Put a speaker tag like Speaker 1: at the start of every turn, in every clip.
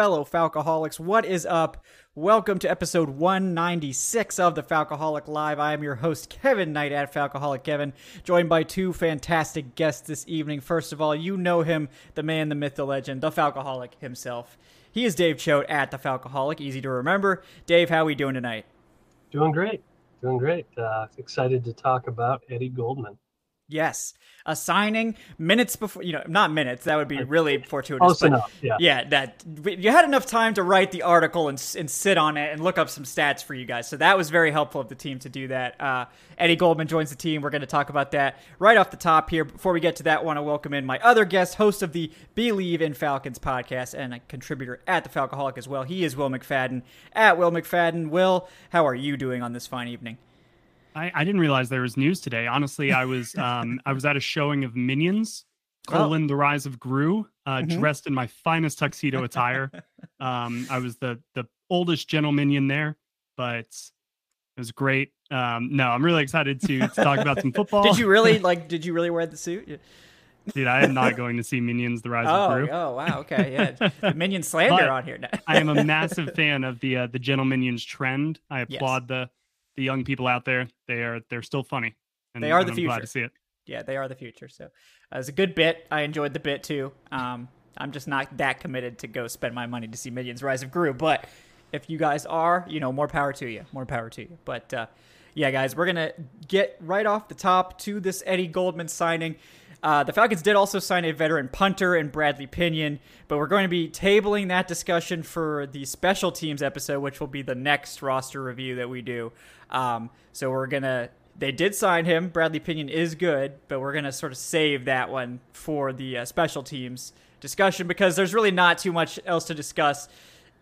Speaker 1: Fellow Falcoholics, what is up? Welcome to episode 196 of the Falcoholic Live. I am your host, Kevin Knight at Falcoholic Kevin, joined by two fantastic guests this evening. First of all, you know him, the man, the myth, the legend, the Falcoholic himself. He is Dave Choate at the Falcoholic, easy to remember. Dave, how are we doing tonight?
Speaker 2: Doing great. Doing great. Uh, excited to talk about Eddie Goldman.
Speaker 1: Yes, a signing minutes before you know not minutes that would be really fortuitous
Speaker 2: Close
Speaker 1: but
Speaker 2: enough, yeah.
Speaker 1: yeah that you had enough time to write the article and, and sit on it and look up some stats for you guys. So that was very helpful of the team to do that. Uh, eddie goldman joins the team. We're going to talk about that right off the top here. Before we get to that I want to welcome in my other guest host of the Bleav in Falcons podcast and a contributor at the falcoholic as well. He is will mcfadden. At will mcfadden will how are you doing on this fine evening
Speaker 3: I, I didn't realize there was news today. Honestly, I was um, I was at a showing of Minions, colon the Rise of Gru, uh,
Speaker 1: Mhm.
Speaker 3: dressed in my finest tuxedo attire. um, I was the the oldest gentle minion there, but it was great. Um, no, I'm really excited to, to talk about some football.
Speaker 1: did you really like did you really wear the suit
Speaker 3: Dude, I am not going to see Minions: The Rise
Speaker 1: oh,
Speaker 3: of Gru.
Speaker 1: oh wow okay yeah minion slander
Speaker 3: But
Speaker 1: on here.
Speaker 3: I am a massive fan of the uh, the gentle minions trend. I
Speaker 1: Yes.
Speaker 3: applaud the the young people out there. They are they're still funny. And,
Speaker 1: They are the
Speaker 3: I'm glad
Speaker 1: future.
Speaker 3: to see it.
Speaker 1: yeah, they are the future. So uh, it was a good bit. I enjoyed the bit too. Um, I'm just not that committed to go spend my money to see Minions Rise of Gru. But if you guys are, you know, more power to you. More power to you. But uh, yeah, guys, we're gonna get right off the top to this Eddie Goldman signing. Uh, the Falcons did also sign a veteran punter in Bradley Pinion, but we're going to be tabling that discussion for the special teams episode, which will be the next roster review that we do. Um, so we're gonna they did sign him. Bradley Pinion is good, but we're gonna sort of save that one for the uh, special teams discussion because there's really not too much else to discuss.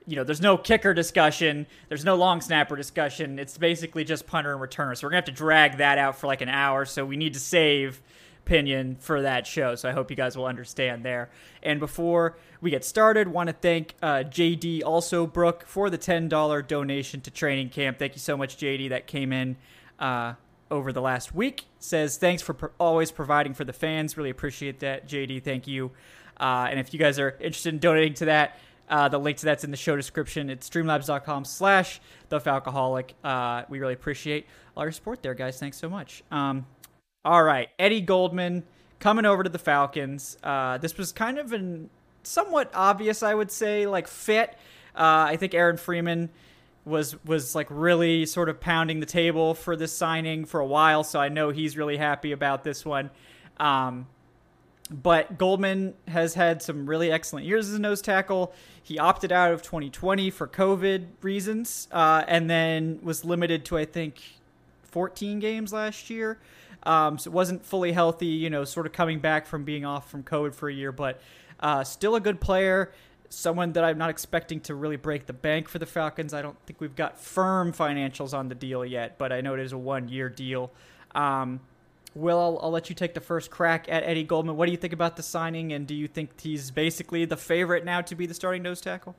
Speaker 1: You know, there's no kicker discussion, there's no long snapper discussion. It's basically just punter and returner. So we're gonna have to drag that out for like an hour. So we need to save Pinion for that show. So I hope you guys will understand there. And before we get started, want to thank uh, JD also Brooke for the ten dollar donation to training camp. Thank you so much, JD. That came in uh, over the last week. Says thanks for pro- always providing for the fans. Really appreciate that, JD. Thank you. Uh, and if you guys are interested in donating to that, uh, the link to that's in the show description. It's streamlabs.com slash the Falcoholic. Uh, we really appreciate all your support there, guys. Thanks so much. Um, all right, Eddie Goldman coming over to the Falcons. Uh, this was kind of an somewhat obvious, I would say, like fit. Uh, I think Aaron Freeman was was like really sort of pounding the table for this signing for a while, so I know he's really happy about this one. Um, but Goldman has had some really excellent years as a nose tackle. He opted out of 2020 for COVID reasons, uh, and then was limited to I think 14 games last year. Um, so wasn't fully healthy, you know, sort of coming back from being off from COVID for a year, but uh, still a good player. Someone that I'm not expecting to really break the bank for the Falcons. I don't think we've got firm financials on the deal yet, but I know it is a one year deal. Um, Will, I'll, I'll let you take the first crack at Eddie Goldman. What do you think about the signing, and do you think he's basically the favorite now to be the starting nose tackle?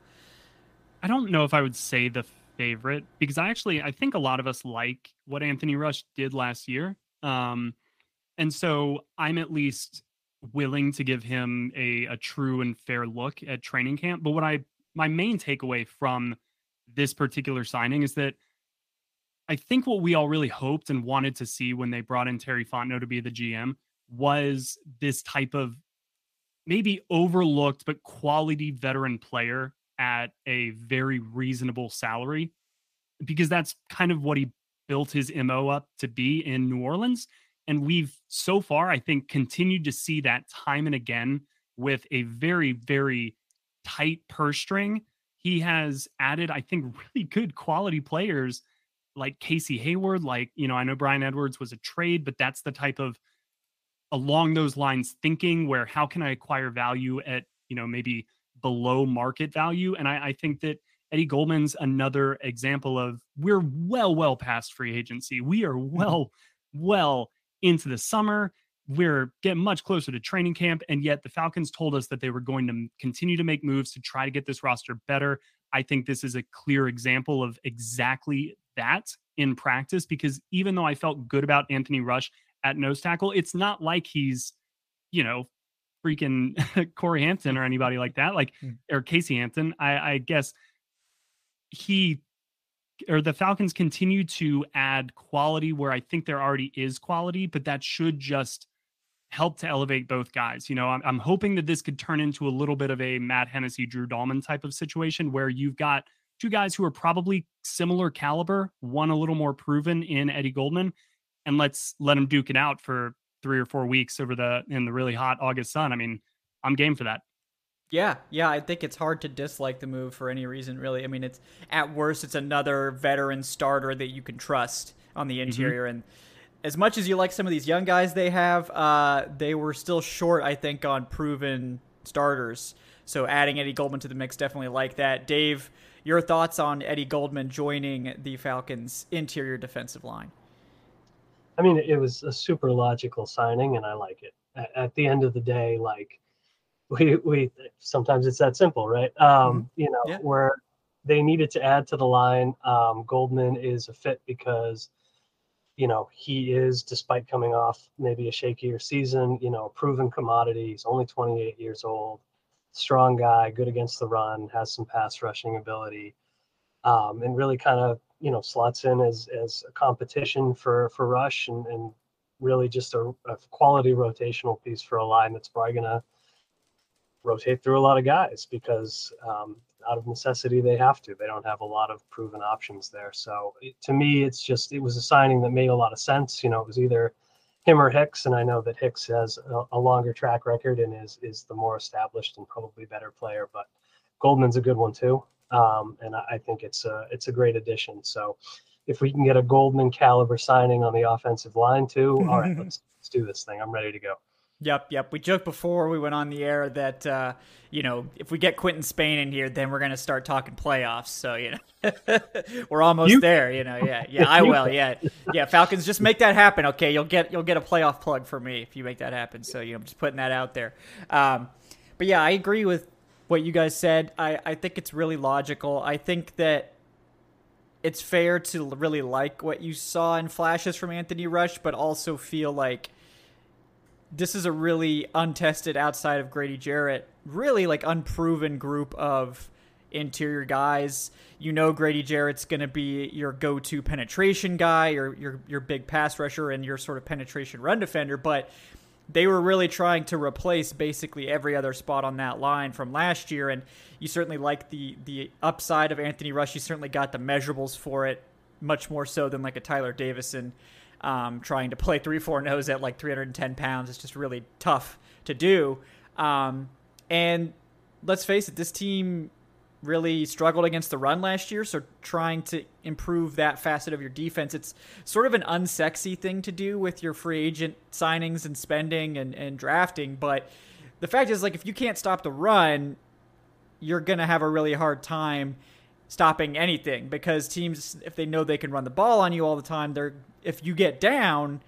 Speaker 3: I don't know if I would say the favorite because I actually I think a lot of us like what Anthony Rush did last year. Um, and so I'm at least willing to give him a, a true and fair look at training camp. But what I my main takeaway from this particular signing is that I think what we all really hoped and wanted to see when they brought in Terry Fontenot to be the GM was this type of maybe overlooked but quality veteran player at a very reasonable salary because that's kind of what he built his MO up to be in New Orleans. And we've so far, I think, continued to see that time and again with a very, very tight purse string. He has added, I think, really good quality players like Casey Hayward. Like, you know, I know Bryan Edwards was a trade, but that's the type of along those lines thinking where how can I acquire value at, you know, maybe below market value. And I, I think that Eddie Goldman's another example of we're well, well past free agency. We are mm-hmm. well, well into the summer. We're getting much closer to training camp. And yet the Falcons told us that they were going to continue to make moves to try to get this roster better. I think this is a clear example of exactly that in practice because even though I felt good about Anthony Rush at nose tackle, it's not like he's, you know, freaking Corey Hampton or anybody like that, like hmm. or Casey Hampton. I, I guess he or the Falcons continue to add quality where I think there already is quality, but that should just help to elevate both guys. You know, I'm, I'm hoping that this could turn into a little bit of a Matt Hennessy, Drew Dalman type of situation where you've got two guys who are probably similar caliber, one a little more proven in Eddie Goldman, and let's let him duke it out for three or four weeks over the in the really hot August sun. I mean, I'm game for that.
Speaker 1: Yeah, yeah, I think it's hard to dislike the move for any reason, really. I mean, it's at worst, it's another veteran starter that you can trust on the mm-hmm. interior. Mm-hmm. And as much as you like some of these young guys they have, uh, they were still short, I think, on proven starters. So adding Eddie Goldman to the mix definitely like that. Dave, your thoughts on Eddie Goldman joining the Falcons' interior defensive line?
Speaker 2: I mean, it was a super logical signing, and I like it. At, at the end of the day, like we we sometimes it's that simple, right? Um, mm-hmm. You know, yeah. where they needed to add to the line. Um, Goldman is a fit because you know he is, despite coming off maybe a shakier season, you know, a proven commodity. He's only 28 years old, strong guy, good against the run, has some pass rushing ability, um, and really kind of you know slots in as as a competition for for Rush and, and really just a, a quality rotational piece for a line that's probably gonna rotate through a lot of guys because um, out of necessity they have to. They don't have a lot of proven options there. So it, to me, it's just it was a signing that made a lot of sense. You know, it was either him or Hicks, and I know that Hicks has a, a longer track record and is is the more established and probably better player, but Goldman's a good one too um, and I, I think it's a it's a great addition. So if we can get a Goldman caliber signing on the offensive line too, all right, let's let's do this thing. I'm ready to go.
Speaker 1: Yep, yep. We joked before we went on the air that uh, you know if we get Quinton Spain in here, then we're gonna start talking playoffs. So you know we're almost you? there. You know, yeah, yeah. I will. Yeah, yeah. Falcons, just make that happen. Okay, you'll get you'll get a playoff plug for me if you make that happen. So you know, I'm just putting that out there. Um, but yeah, I agree with what you guys said. I, I think it's really logical. I think that it's fair to really like what you saw in flashes from Anthony Rush, but also feel like this is a really untested outside of Grady Jarrett, really like unproven group of interior guys. You know Grady Jarrett's going to be your go-to penetration guy, your your your big pass rusher and your sort of penetration run defender, but they were really trying to replace basically every other spot on that line from last year. And you certainly like the the upside of Anthony Rush. You certainly got the measurables for it, much more so than like a Tyeler Davison um, trying to play three four nose at like 310 pounds. It's just really tough to do. Um, and let's face it, this team really struggled against the run last year. So trying to improve that facet of your defense, it's sort of an unsexy thing to do with your free agent signings and spending and, and drafting. But the fact is, like, if you can't stop the run, you're going to have a really hard time stopping anything because teams, if they know they can run the ball on you all the time, they're if you get down,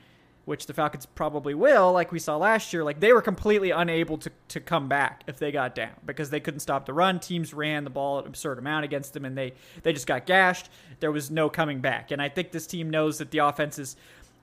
Speaker 1: which the Falcons probably will, like we saw last year, like they were completely unable to, to come back if they got down because they couldn't stop the run. Teams ran the ball an absurd amount against them and they, they just got gashed. There was no coming back. And I think this team knows that the offense is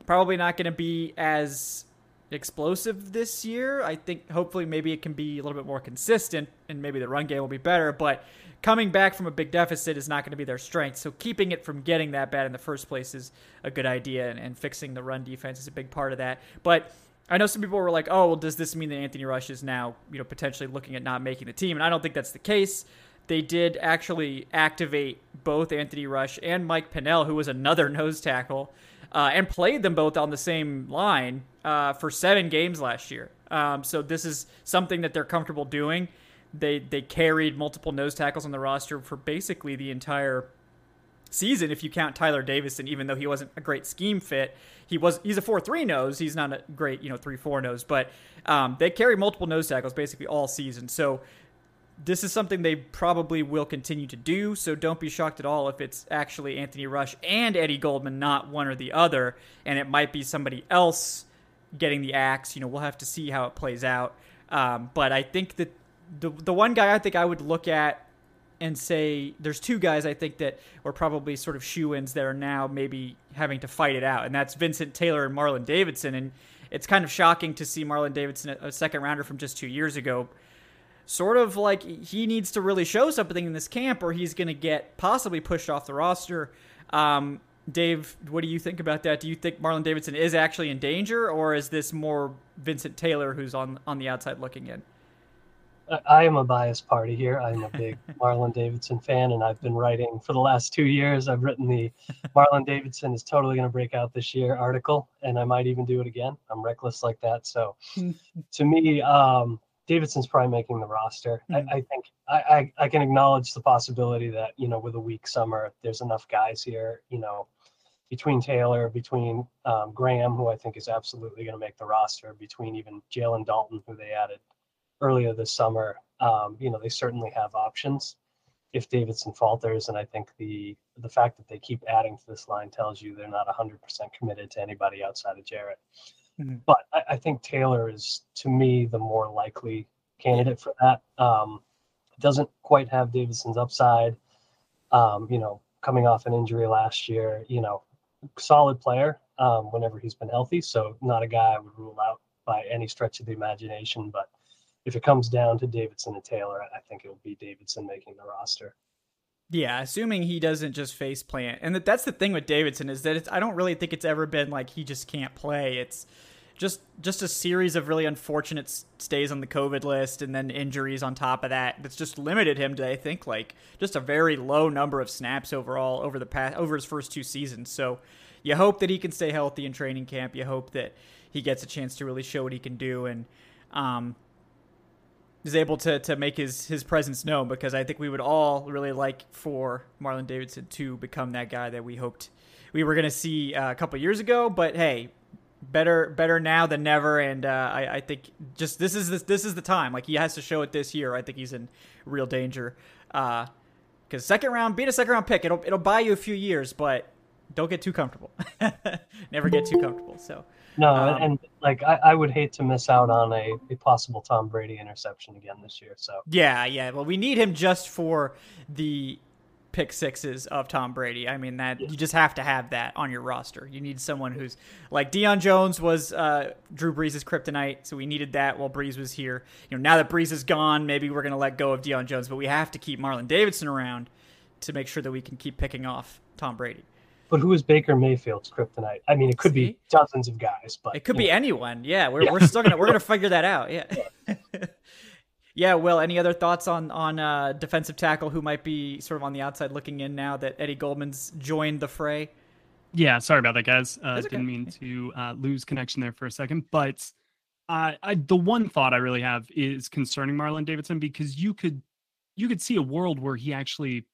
Speaker 1: probably not going to be as explosive this year. I think hopefully maybe it can be a little bit more consistent and maybe the run game will be better. But coming back from a big deficit is not going to be their strength. So keeping it from getting that bad in the first place is a good idea, and, and fixing the run defense is a big part of that. But I know some people were like, "Oh, well, does this mean that Anthony Rush is now, you know, potentially looking at not making the team?" And I don't think that's the case. They did actually activate both Anthony Rush and Mike Pennel, who was another nose tackle, uh, and played them both on the same line uh, for seven games last year. Um, so this is something that they're comfortable doing. They they carried multiple nose tackles on the roster for basically the entire season if you count Tyeler Davison even though he wasn't a great scheme fit. He was he's a 4-3 nose. He's not a great you know 3-4 nose but um, they carry multiple nose tackles basically all season. So this is something they probably will continue to do. So don't be shocked at all if it's actually Anthony Rush and Eddie Goldman not one or the other. And it might be somebody else getting the axe you know we'll have to see how it plays out um, but I think that the the one guy I think I would look at and say there's two guys I think that were probably sort of shoe ins that are now maybe having to fight it out, and that's Vincent Taylor and Marlon Davidson. And it's kind of shocking to see Marlon Davidson, a second rounder from just two years ago, sort of like he needs to really show something in this camp, or he's going to get possibly pushed off the roster. Um, Dave, what do you think about that? Do you think Marlon Davidson is actually in danger, or is this more Vincent Taylor who's on on the outside looking in?
Speaker 2: I am a biased party here. I'm a big Marlon Davidson fan, and I've been writing for the last two years. I've written the Marlon Davidson is totally going to break out this year article, and I might even do it again. I'm reckless like that. So, to me, um, Davidson's probably making the roster. Mm-hmm. I, I, think I, I, I can acknowledge the possibility that you know with a weak summer, there's enough guys here. You know, between Taylor, between um, Graham, who I think is absolutely going to make the roster, between even Jalen Dalton, who they added earlier this summer, um, you know, they certainly have options if Davidson falters. And I think the the fact that they keep adding to this line tells you they're not 100% committed to anybody outside of Jarrett. Mm-hmm. But I, I, think Taylor is, to me, the more likely candidate for that. Um, doesn't quite have Davidson's upside. Um, you know, coming off an injury last year, you know, solid player um, whenever he's been healthy. So not a guy I would rule out by any stretch of the imagination, but if it comes down to Davidson and Taylor, I think it will be Davidson making the roster.
Speaker 1: Yeah, assuming he doesn't just face plant, and that, that's the thing with Davidson is that I don't really think it's ever been like he just can't play. It's just just a series of really unfortunate stays on the COVID list, and then injuries on top of that. That's just limited him to I think like just a very low number of snaps overall over the past over his first two seasons. So you hope that he can stay healthy in training camp. You hope that he gets a chance to really show what he can do, and um, is able to to make his his presence known because I think we would all really like for Marlon Davidson to become that guy that we hoped we were going to see uh, a couple years ago. But hey, better better now than never, and uh, I, I think just this is this, this is the time. Like he has to show it this year. I think he's in real danger. Because uh, second round, being a second round pick, it'll it'll buy you a few years, but don't get too comfortable. Never get too comfortable. So.
Speaker 2: No, um, and like I, I, would hate to miss out on a, a possible Tom Brady interception again this year. So
Speaker 1: yeah, yeah. Well, we need him just for the pick sixes of Tom Brady. I mean that you just have to have that on your roster. You need someone who's like Deion Jones was uh, Drew Brees' kryptonite, so we needed that while Brees was here. You know, now that Brees is gone, maybe we're gonna let go of Deion Jones, but we have to keep Marlon Davidson around to make sure that we can keep picking off Tom Brady.
Speaker 2: But who is Baker Mayfield's kryptonite? I mean, it could See? be dozens of guys, but
Speaker 1: it could be know. anyone. Yeah, we're, yeah. we're still gonna we're gonna figure that out. Yeah. yeah. Will, any other thoughts on on uh, defensive tackle who might be sort of on the outside looking in now that Eddie Goldman's joined the fray?
Speaker 3: Yeah, sorry about that, guys. Uh, okay. Didn't mean to uh, lose connection there for a second, but uh, I, the one thought I really have is concerning Marlon Davidson because you could you could see a world where he actually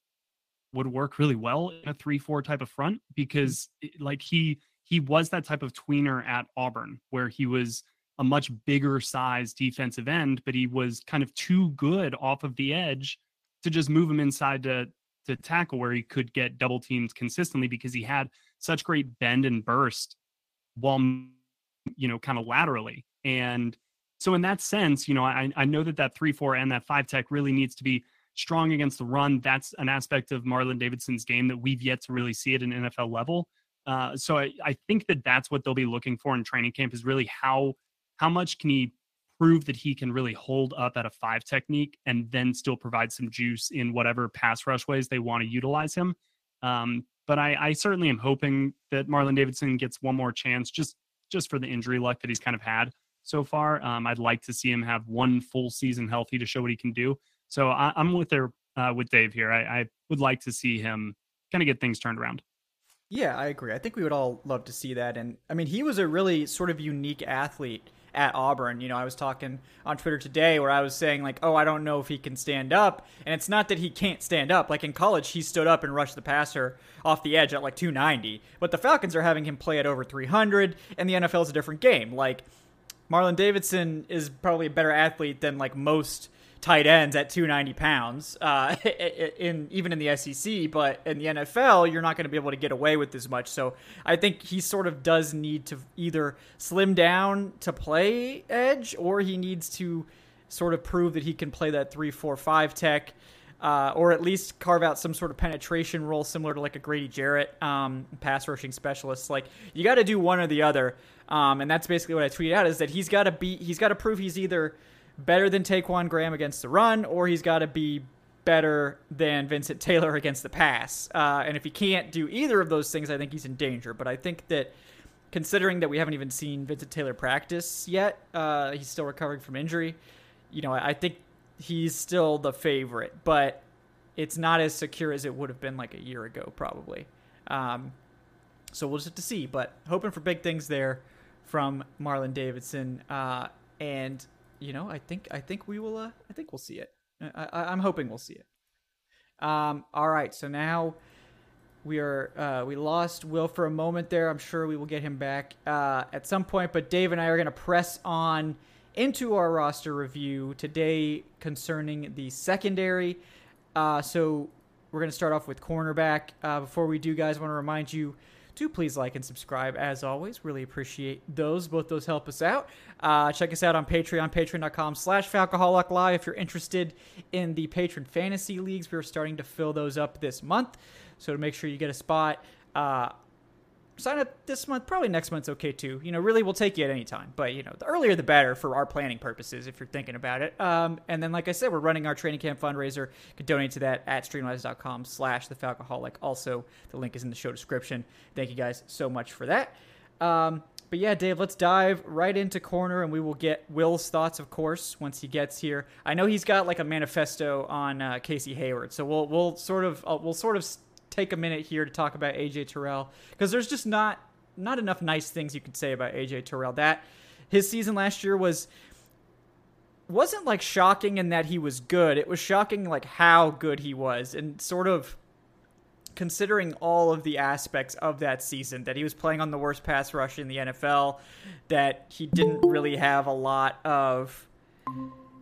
Speaker 3: would work really well in a 3-4 type of front because like he he was that type of tweener at Auburn where he was a much bigger size defensive end but he was kind of too good off of the edge to just move him inside to to tackle where he could get double teams consistently because he had such great bend and burst while you know kind of laterally and so in that sense you know i i know that that 3-4 and that 5 tech really needs to be strong against the run. That's an aspect of Marlon Davidson's game that we've yet to really see at an NFL level. Uh, so I, I think that that's what they'll be looking for in training camp is really how how much can he prove that he can really hold up at a five technique and then still provide some juice in whatever pass rush ways they want to utilize him. Um, but I, I certainly am hoping that Marlon Davidson gets one more chance just just for the injury luck that he's kind of had so far. Um, I'd like to see him have one full season healthy to show what he can do. So I, am with there uh, with Dave here. I, I would like to see him kind of get things turned around.
Speaker 1: Yeah, I agree. I think we would all love to see that. And I mean, he was a really sort of unique athlete at Auburn. You know, I was talking on Twitter today where I was saying, like, oh, I don't know if he can stand up. And it's not that he can't stand up. Like in college, he stood up and rushed the passer off the edge at like 290. But the Falcons are having him play at over 300, and the NFL is a different game. Like, Marlon Davidson is probably a better athlete than like most tight ends at 290 pounds uh, in even in the SEC, but in the NFL, you're not going to be able to get away with as much. So I think he sort of does need to either slim down to play edge, or he needs to sort of prove that he can play that three, four, five tech. Uh, or at least carve out some sort of penetration role similar to like a Grady Jarrett um, pass rushing specialist. Like you got to do one or the other, um, and that's basically what I tweeted out: is that he's got to be, he's got to prove he's either better than Ta'Quon Graham against the run, or he's got to be better than Vincent Taylor against the pass. Uh, and if he can't do either of those things, I think he's in danger. But I think that considering that we haven't even seen Vincent Taylor practice yet, uh, he's still recovering from injury. You know, I think he's still the favorite, but it's not as secure as it would have been like a year ago, probably. Um, so we'll just have to see. But hoping for big things there from Marlon Davidson. Uh, and you know, I think I think we will. Uh, I think we'll see it. I, I, am hoping we'll see it. Um, all right, so now we are uh, we lost Will for a moment there. I'm sure we will get him back uh, at some point. But Dave and I are going to press on into our roster review today concerning the secondary. Uh, so we're going to start off with cornerback. Uh, before we do, guys, I want to remind you do please like and subscribe as always. Really appreciate those. Both those help us out. Uh, check us out on Patreon, patreon.com slash Live. If you're interested in the patron fantasy leagues, we're starting to fill those up this month. So to make sure you get a spot, uh, sign up this month. Probably next month's okay too. You know, really, we'll take you at any time. But you know, the earlier the better for our planning purposes, if you're thinking about it. Um, and then, like I said, we're running our training camp fundraiser. You can donate to that at streamlabs.com/slash the Falcoholic. Also, the link is in the show description. Thank you guys so much for that. Um, but yeah, Dave, let's dive right into corner, and we will get Will's thoughts, of course, once he gets here. I know he's got like a manifesto on uh, Casey Hayward, so we'll we'll sort of uh, we'll sort of take a minute here to talk about AJ Terrell because there's just not not enough nice things you could say about AJ Terrell. That his season last year was wasn't like shocking in that he was good. It was shocking like how good he was and sort of considering all of the aspects of that season that he was playing on the worst pass rush in the NFL, that he didn't really have a lot of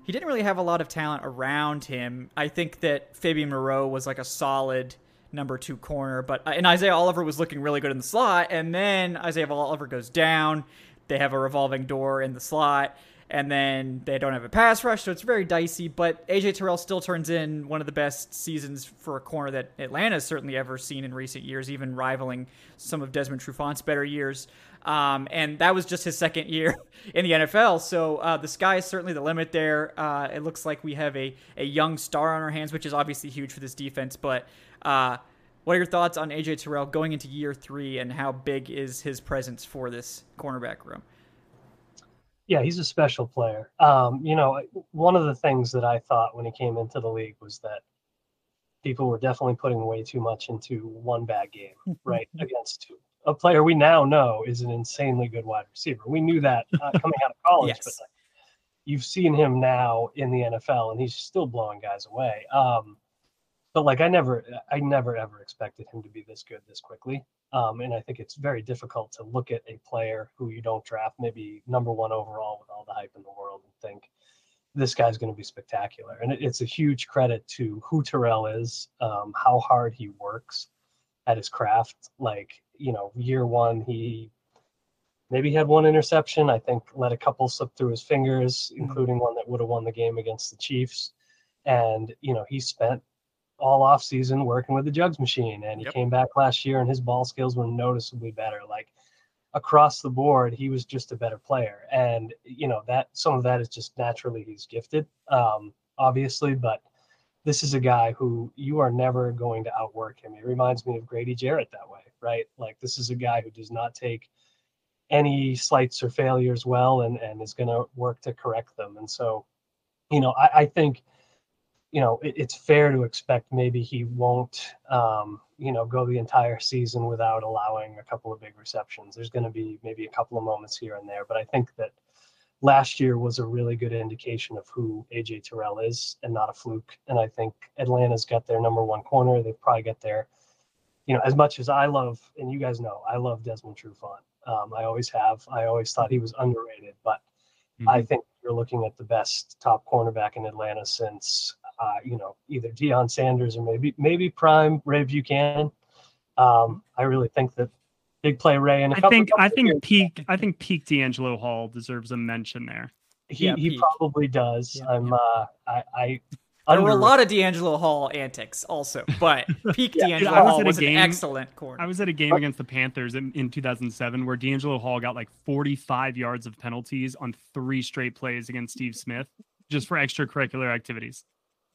Speaker 1: he didn't really have a lot of talent around him. I think that Fabian Moreau was like a solid number two corner. But uh, and Isaiah Oliver was looking really good in the slot, and then Isaiah Oliver goes down. They have a revolving door in the slot, and then they don't have a pass rush, so it's very dicey. But AJ Terrell still turns in one of the best seasons for a corner that Atlanta has certainly ever seen in recent years, even rivaling some of Desmond Trufant's better years. Um, and that was just his second year in the NFL. So uh, the sky is certainly the limit there. Uh, it looks like we have a, a young star on our hands, which is obviously huge for this defense. But uh, what are your thoughts on AJ Terrell going into year three, and how big is his presence for this cornerback room?
Speaker 2: Yeah, he's a special player. Um, you know, one of the things that I thought when he came into the league was that people were definitely putting way too much into one bad game, right, against two. A player we now know is an insanely good wide receiver. We knew that uh, coming out of college, yes. but like, you've seen him now in the NFL, and he's still blowing guys away. Um, but like I never, I never ever expected him to be this good this quickly. Um, and I think it's very difficult to look at a player who you don't draft, maybe number one overall with all the hype in the world, and think this guy's going to be spectacular. And it, it's a huge credit to who Terrell is, um, how hard he works at his craft. Like you know, year one he maybe had one interception. I think let a couple slip through his fingers, mm-hmm. including one that would have won the game against the Chiefs. And you know, he spent all off season working with the jugs machine and he yep. came back last year and his ball skills were noticeably better like across the board he was just a better player and you know that some of that is just naturally he's gifted um obviously but this is a guy who you are never going to outwork him it reminds me of grady jarrett that way right like this is a guy who does not take any slights or failures well and and is going to work to correct them and so you know I, I think you know, it, it's fair to expect maybe he won't, um, you know, go the entire season without allowing a couple of big receptions. There's going to be maybe a couple of moments here and there, but I think that last year was a really good indication of who AJ Terrell is and not a fluke. And I think Atlanta's got their number one corner. They've probably got their, you know, as much as I love, and you guys know, I love Desmond Trufant. Um, I always have. I always thought he was underrated, but mm-hmm. I think you're looking at the best top cornerback in Atlanta since, uh, you know, either Deion Sanders or maybe maybe prime Ray Buchanan. Um, I really think that big play Ray. And
Speaker 3: I think I think years. peak I think peak DeAngelo Hall deserves a mention there.
Speaker 2: He yeah, he probably does. Yeah, I'm yeah. uh I, I
Speaker 1: there were a lot of DeAngelo Hall antics also, but peak yeah, DeAngelo Hall was game, an excellent corner.
Speaker 3: I was at a game against the Panthers in, in 2007 where DeAngelo Hall got like 45 yards of penalties on three straight plays against Steve Smith just for extracurricular activities.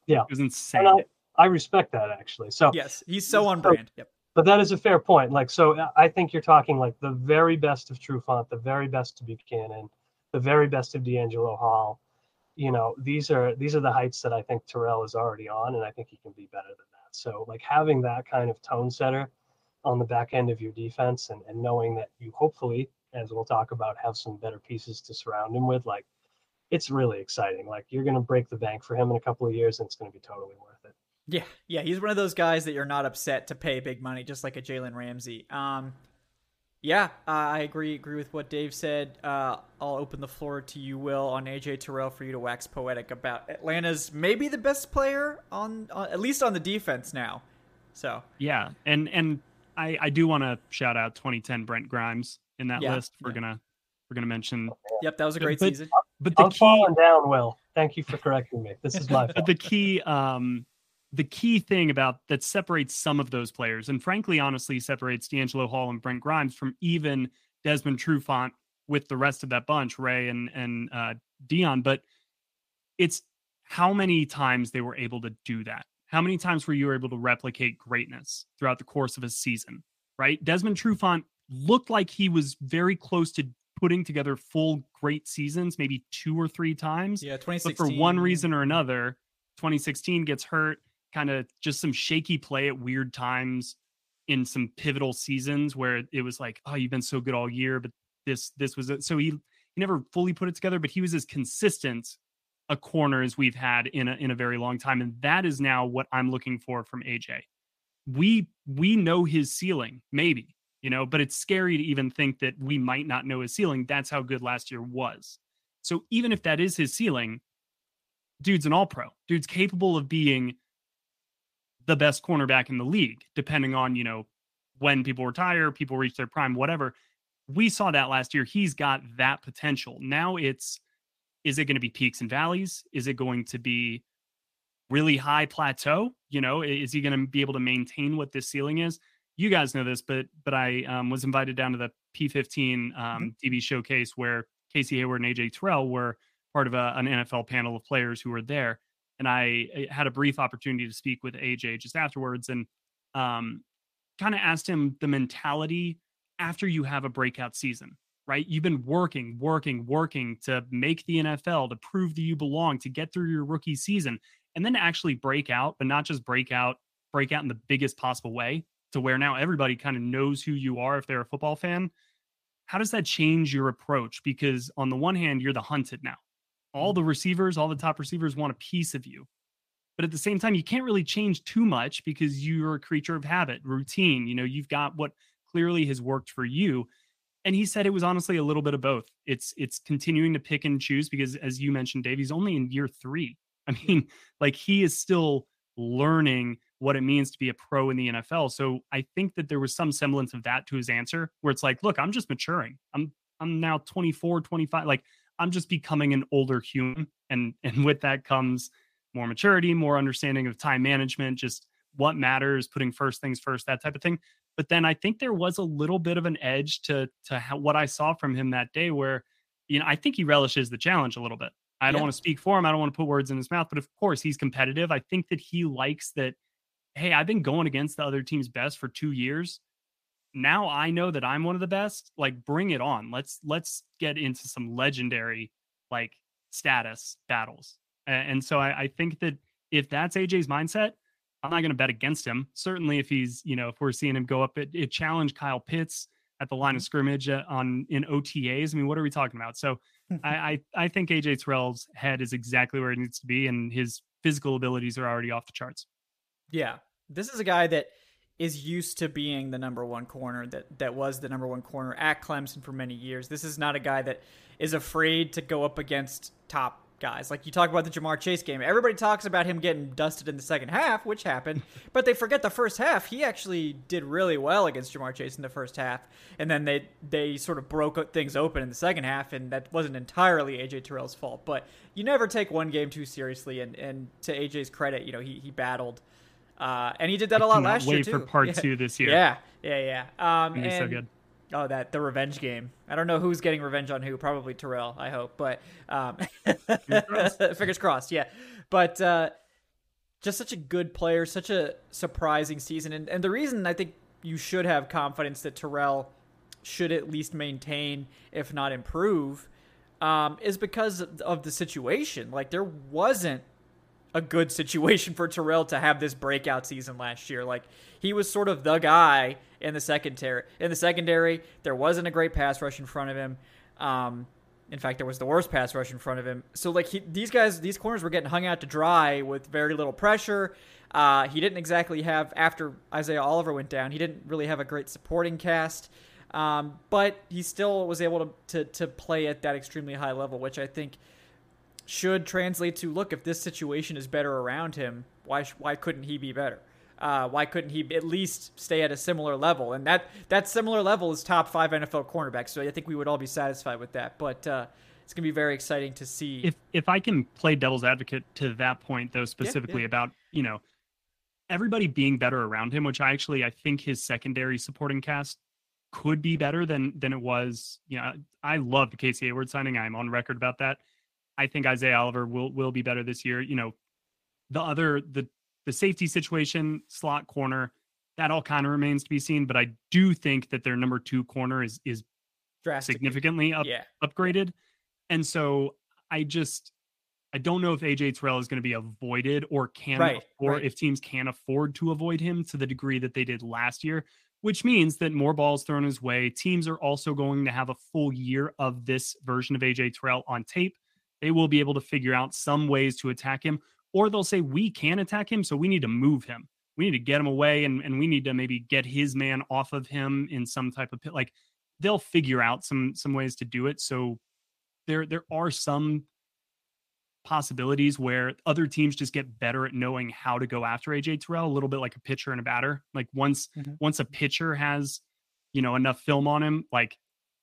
Speaker 2: Yeah.
Speaker 3: It was insane.
Speaker 2: I, I, respect that actually. So
Speaker 1: Yes, he's so on brand. Yep
Speaker 2: but that is a fair point. Like, so uh, I think you're talking like the very best of Trufant, the very best of Buchanan, the very best of DeAngelo Hall. You know, these are these are the heights that I think Terrell is already on, and I think he can be better than that. So, like having that kind of tone setter on the back end of your defense, and, and knowing that you hopefully, as we'll talk about, have some better pieces to surround him with, like it's really exciting. Like you're going to break the bank for him in a couple of years, and it's going to be totally worth it.
Speaker 1: Yeah, yeah, he's one of those guys that you're not upset to pay big money, just like a Jalen Ramsey. Um, yeah, uh, I agree. Agree with what Dave said. Uh, I'll open the floor to you, Will, on AJ Terrell for you to wax poetic about Atlanta's maybe the best player on, on at least on the defense now. So
Speaker 3: yeah, and and I I do want to shout out 2010 Brent Grimes in that yeah, list. We're yeah. gonna we're gonna mention.
Speaker 1: Yep, that was a great
Speaker 2: but,
Speaker 1: season.
Speaker 2: But the I'm key, falling down, Will. Thank you for correcting me. This is my fault.
Speaker 3: But the key um the key thing about that separates some of those players, and frankly, honestly, separates DeAngelo Hall and Brent Grimes from even Desmond Trufant with the rest of that bunch, Ray and and uh, Deion. But it's how many times they were able to do that. How many times were you able to replicate greatness throughout the course of a season? Right, Desmond Trufant looked like he was very close to putting together full great seasons, maybe two or three times.
Speaker 1: Yeah, 2016.
Speaker 3: But for one reason or another, 2016 gets hurt kind of just some shaky play at weird times in some pivotal seasons where it was like, oh, you've been so good all year, but this this was it. So he he never fully put it together, but he was as consistent a corner as we've had in a in a very long time, and that is now what I'm looking for from AJ. We we know his ceiling, maybe you know, but it's scary to even think that we might not know his ceiling. That's how good last year was. So even if that is his ceiling, dude's an all pro. Dude's capable of being the best cornerback in the league, depending on, you know, when people retire, people reach their prime, whatever. We saw that last year. He's got that potential. Now it's is it going to be peaks and valleys? Is it going to be really high plateau? You know, is he going to be able to maintain what this ceiling is? You guys know this, but but I um, was invited down to the P15 um, mm-hmm. DB showcase where Casey Hayward and AJ Terrell were part of a, an NFL panel of players who were there and I had a brief opportunity to speak with AJ just afterwards and um, kind of asked him the mentality after you have a breakout season, right? You've been working, working, working to make the NFL, to prove that you belong, to get through your rookie season, and then actually break out, but not just break out, break out in the biggest possible way to where now everybody kind of knows who you are if they're a football fan. How does that change your approach? Because on the one hand, you're the hunted now all the receivers, all the top receivers want a piece of you. But at the same time, you can't really change too much because you're a creature of habit, routine. You know, you've got what clearly has worked for you. And he said it was honestly a little bit of both. It's it's continuing to pick and choose because as you mentioned, Dave, he's only in year three. I mean, like he is still learning what it means to be a pro in the NFL. So I think that there was some semblance of that to his answer where it's like, look, I'm just maturing. I'm I'm now 24, 25. Like I'm just becoming an older human. And and with that comes more maturity, more understanding of time management, just what matters, putting first things first, that type of thing. But then I think there was a little bit of an edge to to how, what I saw from him that day, where you know I think he relishes the challenge a little bit. I don't yeah. want to speak for him. I don't want to put words in his mouth, but of course he's competitive. I think that he likes that. Hey, I've been going against the other team's best for two years now I know that I'm one of the best. Like, bring it on. Let's let's get into some legendary like status battles. And, and so I, I think that if that's AJ's mindset, I'm not going to bet against him. Certainly, if he's, you know, if we're seeing him go up, it, it challenged Kyle Pitts at the line of mm-hmm. scrimmage uh, on in OTAs. I mean, what are we talking about? So, I, I I think AJ Terrell's head is exactly where it needs to be, and his physical abilities are already off the charts.
Speaker 1: Yeah, this is a guy that is used to being the number one corner that that was the number one corner at Clemson for many years. This is not a guy that is afraid to go up against top guys. Like you talk about the Ja'Marr Chase game. Everybody talks about him getting dusted in the second half, which happened, but they forget the first half. He actually did really well against Ja'Marr Chase in the first half, and then they they sort of broke things open in the second half, and that wasn't entirely AJ Terrell's fault. But you never take one game too seriously, and and to AJ's credit, you know he he battled. Uh, and he did that a lot last year too.
Speaker 3: for part
Speaker 1: yeah.
Speaker 3: two this year.
Speaker 1: Yeah, yeah, yeah. Um,
Speaker 3: and, so good.
Speaker 1: Oh, that the revenge game. I don't know who's getting revenge on who. Probably Terrell. I hope, but um, fingers, crossed. fingers crossed. Yeah, but uh, just such a good player, such a surprising season, and and the reason I think you should have confidence that Terrell should at least maintain, if not improve, um, is because of the situation. Like there wasn't a good situation for Terrell to have this breakout season last year. Like he was sort of the guy in the secondary. In the secondary, there wasn't a great pass rush in front of him. Um, in fact, there was the worst pass rush in front of him. So like he, these guys, these corners were getting hung out to dry with very little pressure. Uh, he didn't exactly have after Isaiah Oliver went down. He didn't really have a great supporting cast. Um, but he still was able to, to to play at that extremely high level, which I think should translate to look if this situation is better around him why why couldn't he be better? Uh, why couldn't he at least stay at a similar level? And that that similar level is top five NFL cornerbacks so I think we would all be satisfied with that. But uh, it's gonna be very exciting to see.
Speaker 3: If if I can play devil's advocate to that point though specifically yeah, yeah. about you know everybody being better around him which I actually I think his secondary supporting cast could be better than than it was you know I love the Casey Hayward signing. I'm on record about that I think Isaiah Oliver will will be better this year. You know, the other the the safety situation, slot corner, that all kind of remains to be seen. But I do think that their number two corner is is significantly up, yeah. upgraded, and so I just I don't know if AJ Terrell is going to be avoided or can right, or right. if teams can afford to avoid him to the degree that they did last year, which means that more balls thrown his way. Teams are also going to have a full year of this version of AJ Terrell on tape they will be able to figure out some ways to attack him, or they'll say, We can attack him, so we need to move him. We need to get him away and, and we need to maybe get his man off of him in some type of pit. Like they'll figure out some some ways to do it. So there there are some possibilities where other teams just get better at knowing how to go after AJ Terrell, a little bit like a pitcher and a batter. Like once mm-hmm. once a pitcher has, you know, enough film on him, like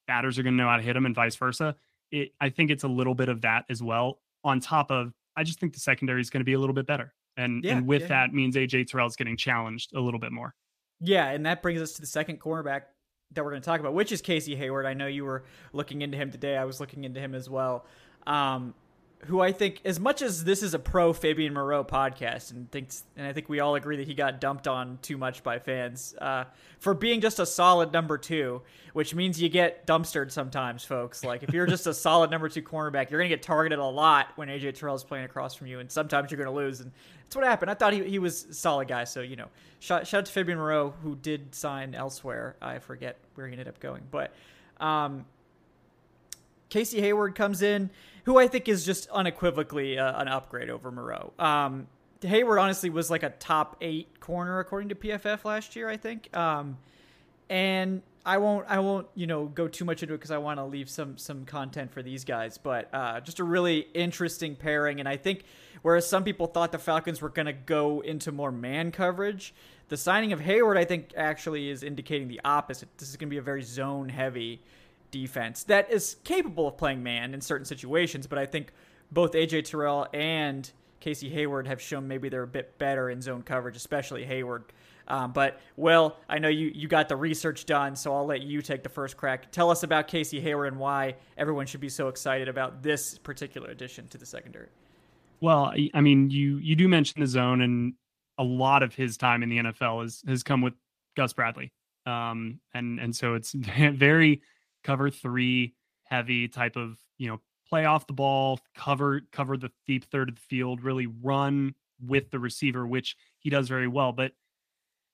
Speaker 3: batters are going to know how to hit him and vice versa it, I think it's a little bit of that as well. On top of, I just think the secondary is going to be a little bit better, and yeah, and with yeah. that means AJ Terrell is getting challenged a little bit more.
Speaker 1: Yeah, and that brings us to the second cornerback that we're going to talk about, which is Casey Hayward. I know you were looking into him today. I was looking into him as well. Um, who I think, as much as this is a pro Fabian Moreau podcast, and thinks, and I think we all agree that he got dumped on too much by fans uh, for being just a solid number two, which means you get dumpstered sometimes, folks. Like if you're just a solid number two cornerback, you're gonna get targeted a lot when AJ Terrell is playing across from you, and sometimes you're gonna lose, and that's what happened. I thought he, he was a solid guy, so you know, shout, shout out to Fabian Moreau who did sign elsewhere. I forget where he ended up going, but um, Casey Hayward comes in who I think is just unequivocally uh, an upgrade over Moreau. Um, Hayward honestly was like a top eight corner according to PFF last year, I think. Um, and I won't, I won't, you know, go too much into it because I want to leave some some content for these guys. But uh, just a really interesting pairing, and I think whereas some people thought the Falcons were going to go into more man coverage, the signing of Hayward, I think, actually is indicating the opposite. This is going to be a very zone heavy defense that is capable of playing man in certain situations, but I think both AJ Terrell and Casey Hayward have shown maybe they're a bit better in zone coverage, especially Hayward. Um, but Will, I know you you got the research done, so I'll let you take the first crack. Tell us about Casey Hayward and why everyone should be so excited about this particular addition to the secondary.
Speaker 3: Well, I mean, you you do mention the zone, and a lot of his time in the NFL has has come with Gus Bradley, um, and and so it's very cover three heavy type of, you know, play off the ball, cover cover the deep third of the field, really run with the receiver, which he does very well. But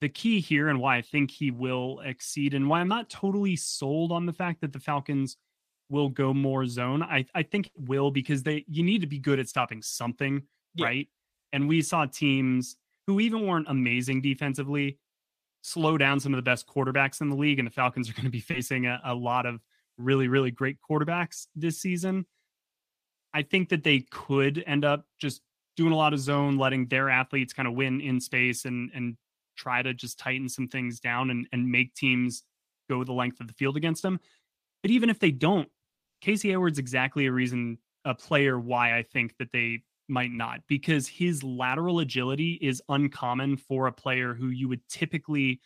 Speaker 3: the key here and why I think he will exceed and why I'm not totally sold on the fact that the Falcons will go more zone. I, I think it will because they you need to be good at stopping something, yeah. right? And we saw teams who even weren't amazing defensively slow down some of the best quarterbacks in the league. And the Falcons are going to be facing a, a lot of really, really great quarterbacks this season. I think that they could end up just doing a lot of zone, letting their athletes kind of win in space and and try to just tighten some things down and, and make teams go the length of the field against them. But even if they don't, Casey Hayward's exactly a reason, a player why I think that they might not, because his lateral agility is uncommon for a player who you would typically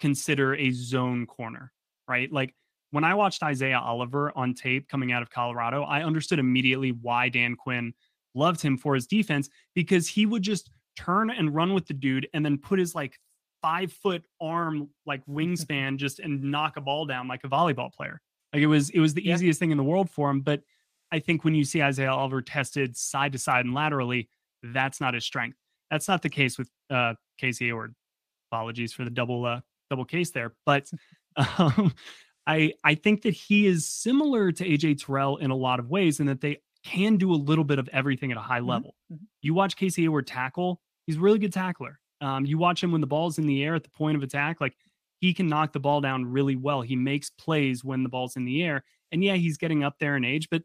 Speaker 3: consider a zone corner, right? Like when I watched Isaiah Oliver on tape coming out of Colorado, I understood immediately why Dan Quinn loved him for his defense because he would just turn and run with the dude and then put his like five foot arm like wingspan just and knock a ball down like a volleyball player. Like it was it was the yeah. easiest thing in the world for him. But I think when you see Isaiah Oliver tested side to side and laterally, that's not his strength. That's not the case with uh, Casey Hayward. Apologies for the double uh, double case there, but um, I I think that he is similar to AJ Terrell in a lot of ways, in that they can do a little bit of everything at a high mm-hmm. level. Mm-hmm. You watch Casey Hayward tackle; he's a really good tackler. Um, you watch him when the ball's in the air at the point of attack, like he can knock the ball down really well. He makes plays when the ball's in the air, and yeah, he's getting up there in age, but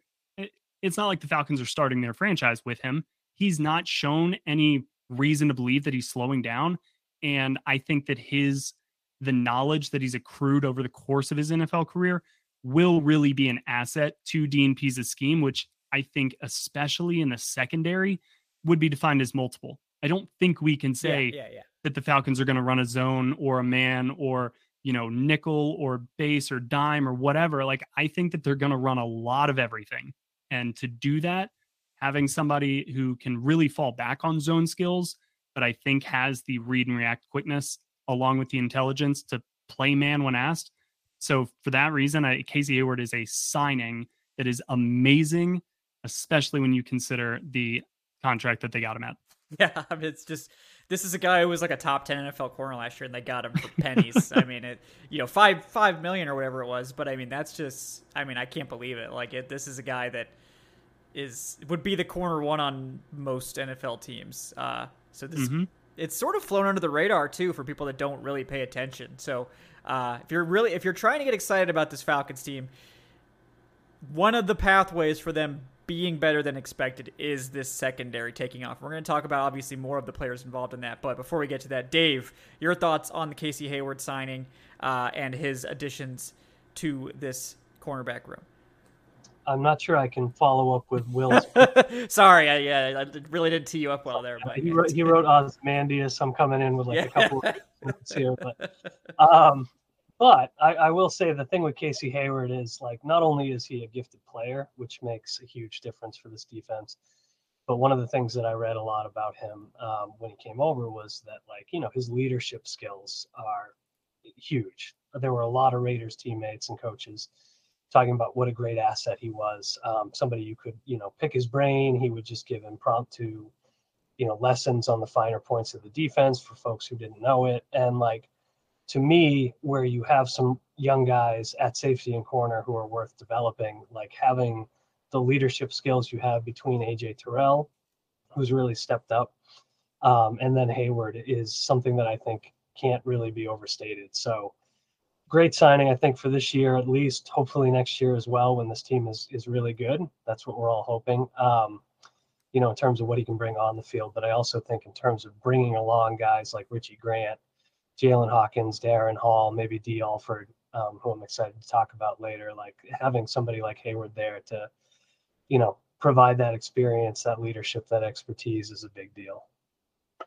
Speaker 3: it's not like the Falcons are starting their franchise with him. He's not shown any reason to believe that he's slowing down, and I think that his the knowledge that he's accrued over the course of his NFL career will really be an asset to Pees's scheme, which I think, especially in the secondary, would be defined as multiple. I don't think we can say
Speaker 1: yeah, yeah, yeah.
Speaker 3: that the Falcons are going to run a zone or a man or you know nickel or base or dime or whatever. Like I think that they're going to run a lot of everything, and to do that, having somebody who can really fall back on zone skills, but I think has the read and react quickness along with the intelligence to play man when asked. So for that reason, I, Casey Hayward is a signing that is amazing, especially when you consider the contract that they got him at.
Speaker 1: Yeah, I mean, it's just this is a guy who was like a top ten NFL corner last year, and they got him for pennies. I mean, it you know five five million or whatever it was, but I mean that's just I mean I can't believe it. Like it, this is a guy that is would be the corner one on most NFL teams. Uh, so this mm-hmm it's sort of flown under the radar too for people that don't really pay attention. So uh, if you're really if you're trying to get excited about this Falcons team, one of the pathways for them being better than expected is this secondary taking off. We're going to talk about obviously more of the players involved in that, but before we get to that, Dave, your thoughts on the Casey Hayward signing uh, and his additions to this cornerback room?
Speaker 2: I'm not sure I can follow up with Will's.
Speaker 1: Sorry, I, yeah, I really didn't tee you up well there. But
Speaker 2: he wrote, he wrote Ozymandias. I'm coming in with like yeah. a couple of here, but um, but I, I, will say the thing with Casey Hayward is like not only is he a gifted player, which makes a huge difference for this defense, but one of the things that I read a lot about him um, when he came over was that like you know his leadership skills are huge. There were a lot of Raiders teammates and coaches talking about what a great asset he was. Um, somebody you could, you know, pick his brain. He would just give impromptu, you know, lessons on the finer points of the defense for folks who didn't know it. And like, to me, where you have some young guys at safety and corner who are worth developing, like having the leadership skills you have between AJ Terrell, who's really stepped up, um, and then Hayward is something that I think can't really be overstated. So, great signing, I think, for this year at least. Hopefully next year as well, when this team is is really good. That's what we're all hoping. Um, you know, in terms of what he can bring on the field, but I also think in terms of bringing along guys like Richie Grant, Jaylinn Hawkins, Darren Hall, maybe Dee Alford, um, who I'm excited to talk about later. Like having somebody like Hayward there to, you know, provide that experience, that leadership, that expertise is a big deal.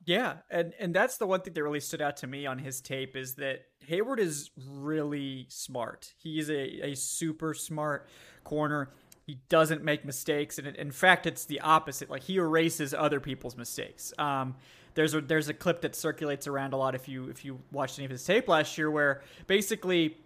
Speaker 1: Yeah, and and that's the one thing that really stood out to me on his tape is that Hayward is really smart. He's a, a super smart corner. He doesn't make mistakes, and in fact, it's the opposite. Like he erases other people's mistakes. Um, there's a there's a clip that circulates around a lot if you if you watched any of his tape last year, where basically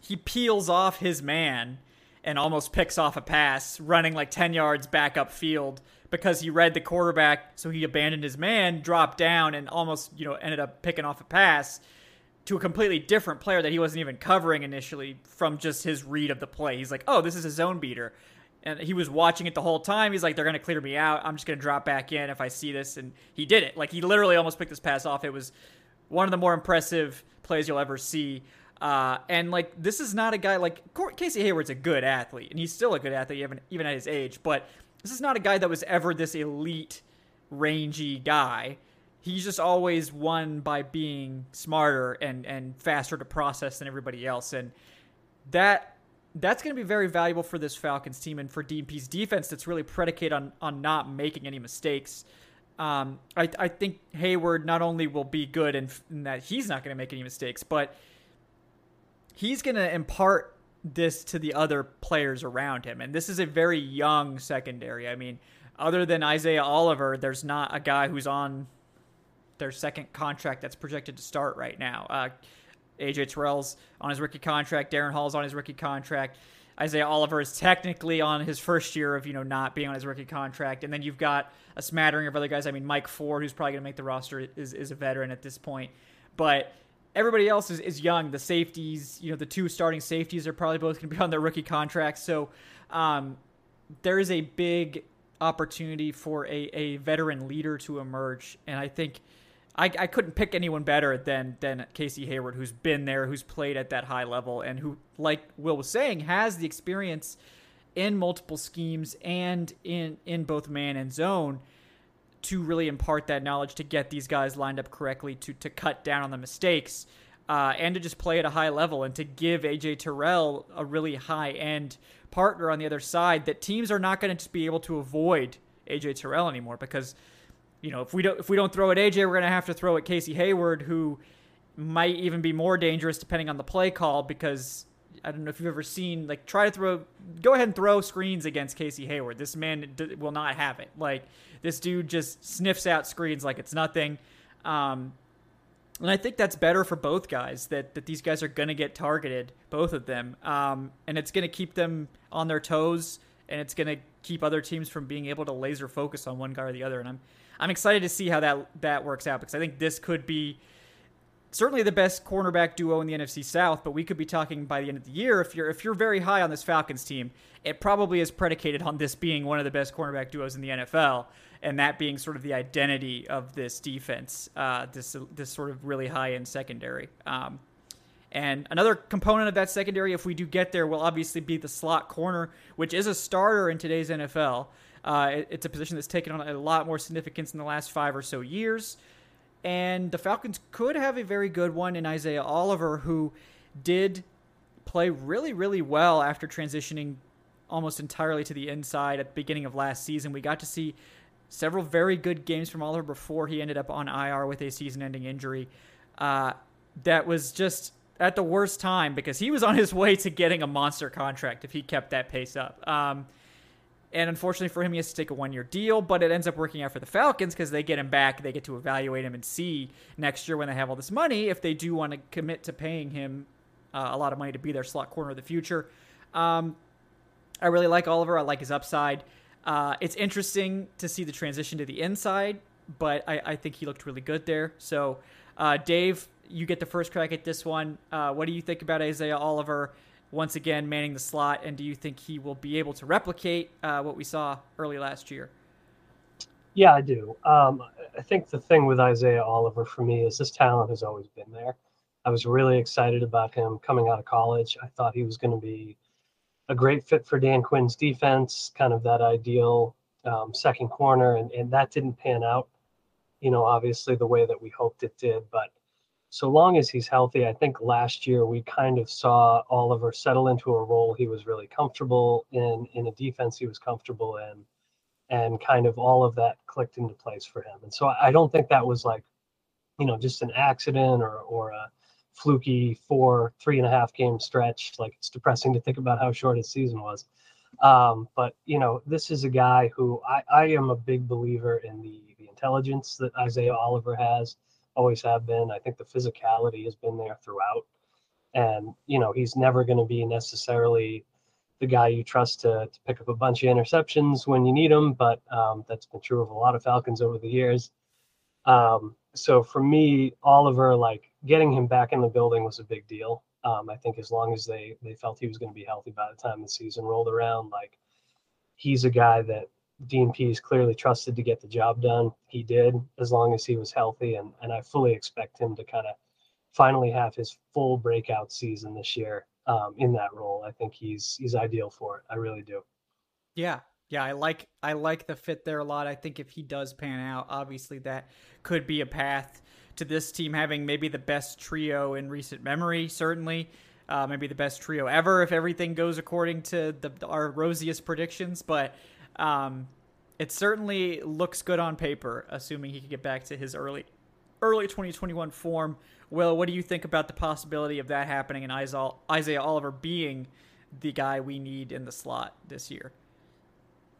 Speaker 1: he peels off his man and almost picks off a pass running like 10 yards back up field because he read the quarterback, so he abandoned his man, dropped down, and almost you know ended up picking off a pass to a completely different player that he wasn't even covering initially from just his read of the play. He's like, oh, this is a zone beater. And he was watching it the whole time. He's like, they're to clear me out. I'm just to drop back in if I see this. And he did it. Like, he literally almost picked this pass off. It was one of the more impressive plays you'll ever see. Uh, and, like, this is not a guy like Casey Hayward's a good athlete, and he's still a good athlete even, even at his age. But this is not a guy that was ever this elite, rangy guy. He's just always won by being smarter and, and faster to process than everybody else. And that that's going to be very valuable for this Falcons team and for DMP's defense that's really predicated on, on not making any mistakes. Um, I, I think Hayward not only will be good in that he's not going to make any mistakes, but he's going to impart this to the other players around him. And this is a very young secondary. I mean, other than Isaiah Oliver, there's not a guy who's on their second contract that's projected to start right now. Uh, AJ Terrell's on his rookie contract. Darren Hall's on his rookie contract. Isaiah Oliver is technically on his first year of you know not being on his rookie contract, and then you've got a smattering of other guys. I mean, Mike Ford, who's probably going to make the roster, is is a veteran at this point, but everybody else is, is young. The safeties, you know, the two starting safeties are probably both going to be on their rookie contracts. So um, there is a big opportunity for a, a veteran leader to emerge, and I think I, I couldn't pick anyone better than than Casey Hayward, who's been there, who's played at that high level, and who, like Will was saying, has the experience in multiple schemes and in in both man and zone to really impart that knowledge to get these guys lined up correctly, to to cut down on the mistakes, uh, and to just play at a high level, and to give AJ Terrell a really high end partner on the other side that teams are not going to just be able to avoid AJ Terrell anymore because you know, if we don't if we don't throw at AJ, we're to have to throw at Casey Hayward, who might even be more dangerous depending on the play call because I don't know if you've ever seen like try to throw go ahead and throw screens against Casey Hayward. This man d- will not have it. Like this dude just sniffs out screens like it's nothing. Um, and I think that's better for both guys that that these guys are going to get targeted, both of them. Um, and it's going to keep them on their toes and it's going to keep other teams from being able to laser focus on one guy or the other. And I'm I'm excited to see how that that works out because I think this could be certainly the best cornerback duo in the NFC South, but we could be talking by the end of the year if you're if you're very high on this Falcons team, it probably is predicated on this being one of the best cornerback duos in the NFL, and that being sort of the identity of this defense, uh, this this sort of really high end secondary. Um, and another component of that secondary, if we do get there, will obviously be the slot corner, which is a starter in today's NFL. Uh, it, it's a position that's taken on a lot more significance in the last five or so years. And the Falcons could have a very good one in Isaiah Oliver, who did play really, really well after transitioning almost entirely to the inside at the beginning of last season. We got to see several very good games from Oliver before he ended up on IR with a season ending injury. Uh, that was just at the worst time because he was on his way to getting a monster contract if he kept that pace up. Um, and unfortunately for him, he has to take a one year deal, but it ends up working out for the Falcons because they get him back. They get to evaluate him and see next year when they have all this money if they do want to commit to paying him uh, a lot of money to be their slot corner of the future. Um, I really like Oliver. I like his upside. Uh, it's interesting to see the transition to the inside, but I, I think he looked really good there. So, uh, Dave, you get the first crack at this one. Uh, what do you think about Isaiah Oliver? Once again manning the slot? And do you think he will be able to replicate uh, what we saw early last year?
Speaker 2: Yeah, I do. Um, I think the thing with Isaiah Oliver for me is this talent has always been there. I was really excited about him coming out of college. I thought he was going to be a great fit for Dan Quinn's defense, kind of that ideal um, second corner, and, and that didn't pan out, you know, obviously the way that we hoped it did. But so long as he's healthy, I think last year we kind of saw Oliver settle into a role he was really comfortable in, in a defense he was comfortable in, and kind of all of that clicked into place for him. And so I don't think that was like, you know, just an accident or or a fluky four, three and a half game stretch. Like it's depressing to think about how short his season was. Um, but you know, this is a guy who I, I am a big believer in the the intelligence that Isaiah Oliver has always have been. I think the physicality has been there throughout. And, you know, he's never going to be necessarily the guy you trust to, to pick up a bunch of interceptions when you need them, but um, that's been true of a lot of Falcons over the years. Um, so for me, Oliver, like getting him back in the building was a big deal. Um, I think as long as they they felt he was going to be healthy by the time the season rolled around, like he's a guy that Dean is clearly trusted to get the job done. He did as long as he was healthy, and and I fully expect him to kind of finally have his full breakout season this year um, in that role. I think he's he's ideal for it. I really do.
Speaker 1: Yeah, yeah, I like I like the fit there a lot. I think if he does pan out, obviously that could be a path to this team having maybe the best trio in recent memory, certainly. Uh, maybe the best trio ever if everything goes according to the, our rosiest predictions. But um, it certainly looks good on paper, assuming he can get back to his early early 2021 form. Will, what do you think about the possibility of that happening and Isaiah Oliver being the guy we need in the slot this year?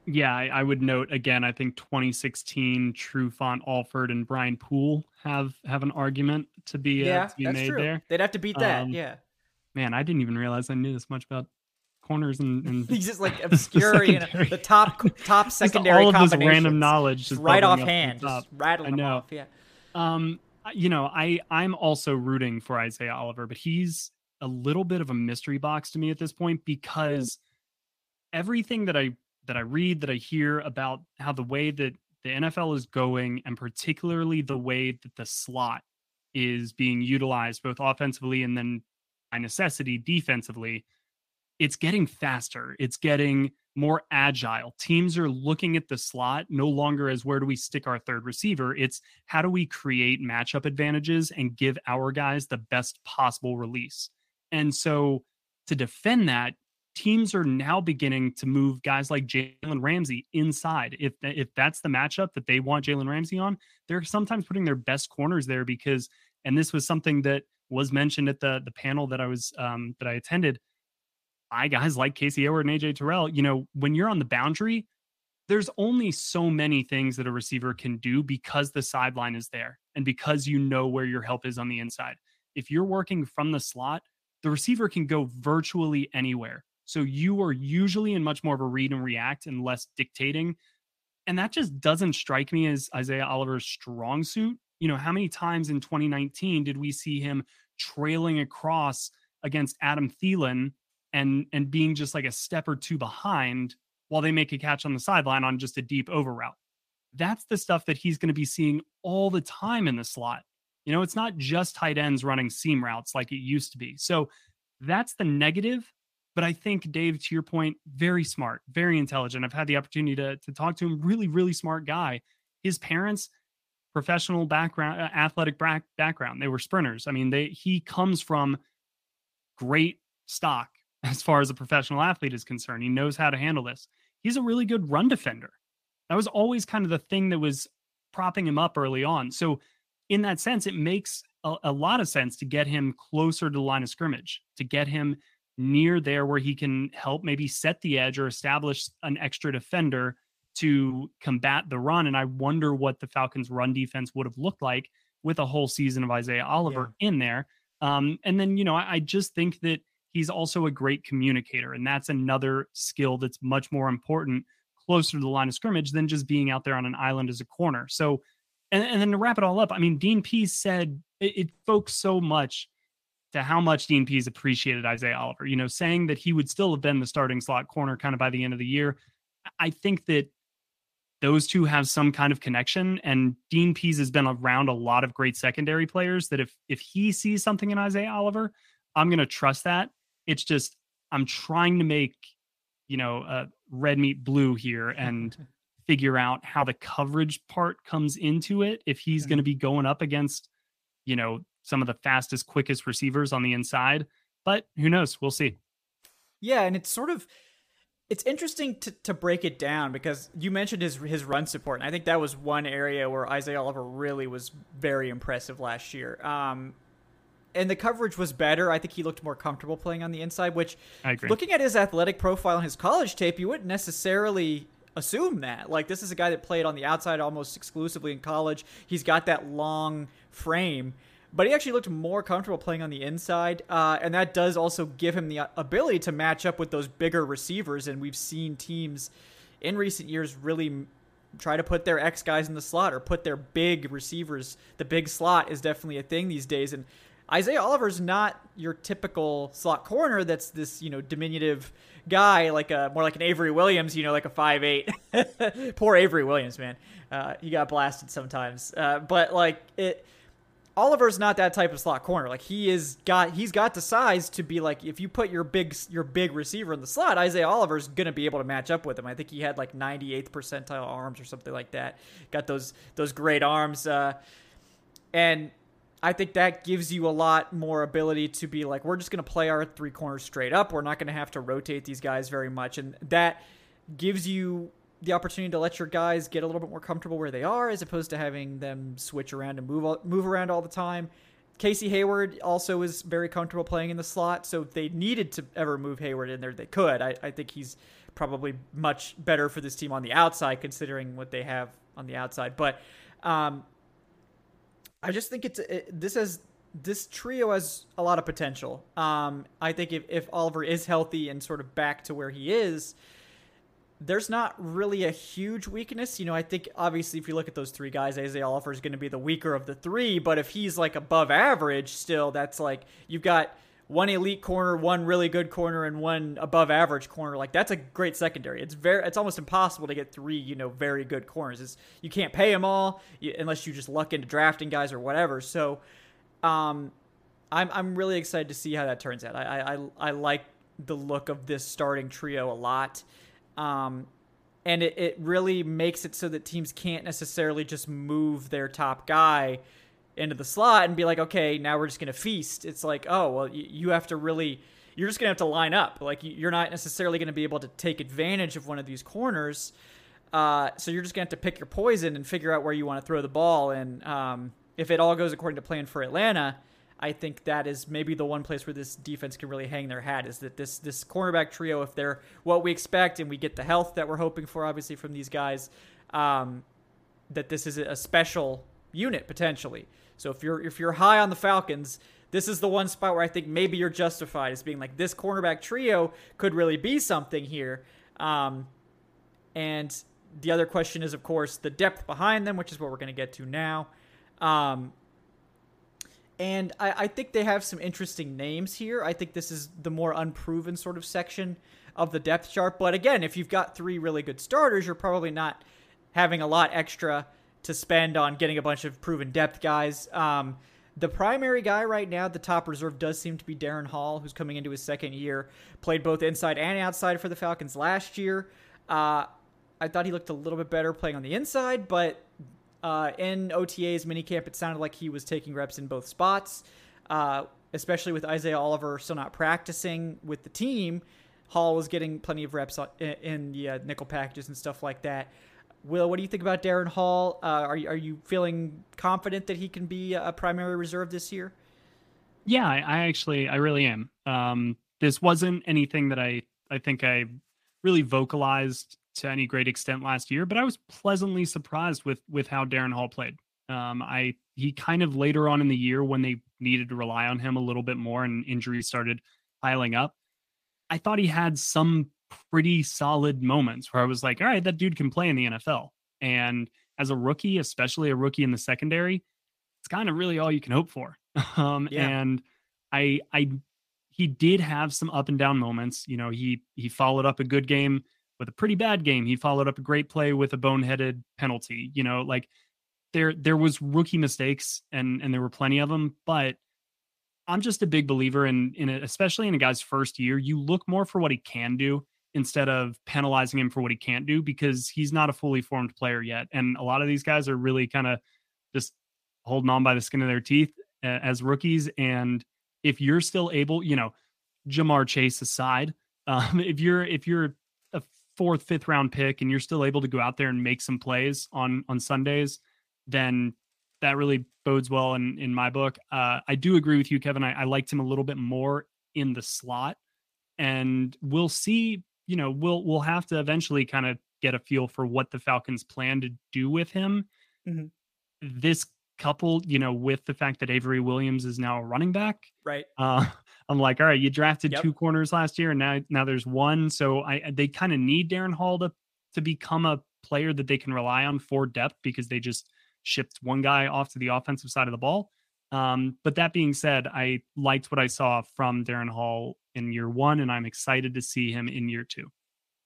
Speaker 3: Yeah, I, I, would note again. I think 2016 Trufant Alford and Brian Poole have have an argument to be uh, yeah, to be that's made
Speaker 1: true.
Speaker 3: there.
Speaker 1: They'd have to beat that. Um, yeah.
Speaker 3: Man, I didn't even realize I knew this much about corners and, and
Speaker 1: he's just like obscure know, the top top secondary
Speaker 3: all of this random knowledge
Speaker 1: just right offhand just rattling I know. off yeah.
Speaker 3: Um you know i i'm also rooting for isaiah oliver but he's a little bit of a mystery box to me at this point because everything that i that I read, that I hear about how the way that the NFL is going, and particularly the way that the slot is being utilized both offensively and then by necessity defensively, it's getting faster. It's getting more agile. Teams are looking at the slot no longer as where do we stick our third receiver? It's how do we create matchup advantages and give our guys the best possible release. And so to defend that, teams are now beginning to move guys like Jalen Ramsey inside. If if that's the matchup that they want Jalen Ramsey on, they're sometimes putting their best corners there because, and this was something that was mentioned at the the panel that I was um, that I attended. I guys like Casey Hayward and AJ Terrell. You know, when you're on the boundary, there's only so many things that a receiver can do because the sideline is there and because you know where your help is on the inside. If you're working from the slot, the receiver can go virtually anywhere. So you are usually in much more of a read and react and less dictating. And that just doesn't strike me as Isaiah Oliver's strong suit. You know, how many times in 2019 did we see him trailing across against Adam Thielen and and being just like a step or two behind while they make a catch on the sideline on just a deep over route? That's the stuff that he's going to be seeing all the time in the slot. You know, it's not just tight ends running seam routes like it used to be. So that's the negative. But I think Dave, to your point, very smart, very intelligent. I've had the opportunity to to talk to him. Really, really smart guy. His parents, professional background, uh, athletic back, background. They were sprinters. I mean, they he comes from great stock as far as a professional athlete is concerned. He knows how to handle this. He's a really good run defender. That was always kind of the thing that was propping him up early on. So, in that sense, it makes a, a lot of sense to get him closer to the line of scrimmage, to get him near there where he can help maybe set the edge or establish an extra defender to combat the run. And I wonder what the Falcons' run defense would have looked like with a whole season of Isaiah Oliver yeah. in there. Um, and then, you know, I, I just think that he's also a great communicator. And that's another skill that's much more important closer to the line of scrimmage than just being out there on an island as a corner. So, and, and then to wrap it all up, I mean, Dean Pees said it, it spoke so much to how much Dean Pees appreciated Isaiah Oliver. You know, saying that he would still have been the starting slot corner kind of by the end of the year. I think that those two have some kind of connection. And Dean Pees has been around a lot of great secondary players that if if he sees something in Isaiah Oliver, I'm gonna trust that. It's just I'm trying to make, you know, uh, red meat blue here and figure out how the coverage part comes into it. If he's going to be going up against, you know, some of the fastest, quickest receivers on the inside. But who knows? We'll see.
Speaker 1: Yeah, and it's sort of it's interesting to, to break it down because you mentioned his his run support, and I think that was one area where Isaiah Oliver really was very impressive last year. Um, and the coverage was better. I think he looked more comfortable playing on the inside. Which, looking at his athletic profile and his college tape, you wouldn't necessarily assume that. Like this is a guy that played on the outside almost exclusively in college. He's got that long frame but he actually looked more comfortable playing on the inside, uh, and that does also give him the ability to match up with those bigger receivers. And we've seen teams in recent years really try to put their X guys in the slot or put their big receivers. The big slot is definitely a thing these days, and Isaiah Oliver's not your typical slot corner. That's this you know diminutive guy, like a more like an Avery Williams, you know, like a five eight. Poor Avery Williams, man. Uh, he got blasted sometimes, uh, but like it Oliver's not that type of slot corner. Like he is got he's got the size to be like if you put your big your big receiver in the slot, Isaiah Oliver's gonna be able to match up with him. I think he had like 98th percentile arms or something like that. Got those those great arms, uh, and I think that gives you a lot more ability to be like we're just gonna play our three corners straight up. We're not gonna have to rotate these guys very much, and that gives you the opportunity to let your guys get a little bit more comfortable where they are, as opposed to having them switch around and move move around all the time. Casey Hayward also is very comfortable playing in the slot, so if they needed to ever move Hayward in there, they could. I, I think he's probably much better for this team on the outside, considering what they have on the outside. But um, I just think it's it, this has this trio has a lot of potential. Um, I think if, if Oliver is healthy and sort of back to where he is, there's not really a huge weakness. You know, I think obviously if you look at those three guys, Isaiah Oliver is going to be the weaker of the three. But if he's like above average, still, that's like you've got one elite corner, one really good corner, and one above average corner. Like that's a great secondary. It's very, it's almost impossible to get three, you know, very good corners. It's, you can't pay them all unless you just luck into drafting guys or whatever. So, um, I'm I'm really excited to see how that turns out. I I I like the look of this starting trio a lot. Um, and it, it really makes it so that teams can't necessarily just move their top guy into the slot and be like, okay, now we're just going to feast. It's like, oh, well, you, you have to really, you're just going to have to line up. Like, you're not necessarily going to be able to take advantage of one of these corners. Uh, so you're just going to have to pick your poison and figure out where you want to throw the ball. And um, if it all goes according to plan for Atlanta, I think that is maybe the one place where this defense can really hang their hat is that this this cornerback trio, if they're what we expect and we get the health that we're hoping for, obviously from these guys, um, that this is a special unit potentially. So if you're if you're high on the Falcons, this is the one spot where I think maybe you're justified as being like this cornerback trio could really be something here. Um, and the other question is, of course, the depth behind them, which is what we're going to get to now. Um, and I, I, think they have some interesting names here. I think this is the more unproven sort of section of the depth chart. But again, if you've got three really good starters, you're probably not having a lot extra to spend on getting a bunch of proven depth guys. Um, the primary guy right now, the top reserve, does seem to be Darren Hall, who's coming into his second year. Played both inside and outside for the Falcons last year. Uh, I thought he looked a little bit better playing on the inside, but uh, in OTA's minicamp, it sounded like he was taking reps in both spots, uh, especially with Isaiah Oliver still not practicing with the team. Hall was getting plenty of reps in the uh, nickel packages and stuff like that. Will, what do you think about Darren Hall? Uh, are you, are you feeling confident that he can be a primary reserve this year?
Speaker 3: Yeah, I, I actually, I really am. Um, this wasn't anything that I, I think I really vocalized to any great extent last year, but I was pleasantly surprised with with how Darren Hall played. Um, I he kind of later on in the year when they needed to rely on him a little bit more and injuries started piling up, I thought he had some pretty solid moments where I was like, all right, that dude can play in the NFL. And as a rookie, especially a rookie in the secondary, it's kind of really all you can hope for. Um, yeah. and I, I, he did have some up and down moments. You know, he he followed up a good game with a pretty bad game. He followed up a great play with a boneheaded penalty. You know, like there there was rookie mistakes and and there were plenty of them, but I'm just a big believer in in it, especially in a guy's first year. You look more for what he can do instead of penalizing him for what he can't do because he's not a fully formed player yet. And a lot of these guys are really kind of just holding on by the skin of their teeth as rookies. And if you're still able, you know, Ja'Marr Chase aside, um, if you're if you're a fourth, fifth round pick and you're still able to go out there and make some plays on on Sundays, then that really bodes well in in my book. Uh, I do agree with you, Kevin. I, I liked him a little bit more in the slot, and we'll see you know, we'll we'll have to eventually kind of get a feel for what the Falcons plan to do with him. Mm-hmm. This coupled, you know, with the fact that Avery Williams is now a running back.
Speaker 1: Right.
Speaker 3: Uh, I'm like, all right, you drafted
Speaker 1: Yep.
Speaker 3: two corners last year, and now now there's one. So I they kind of need Darren Hall to to become a player that they can rely on for depth because they just shipped one guy off to the offensive side of the ball. Um, but that being said, I liked what I saw from Darren Hall in year one, and I'm excited to see him in year two.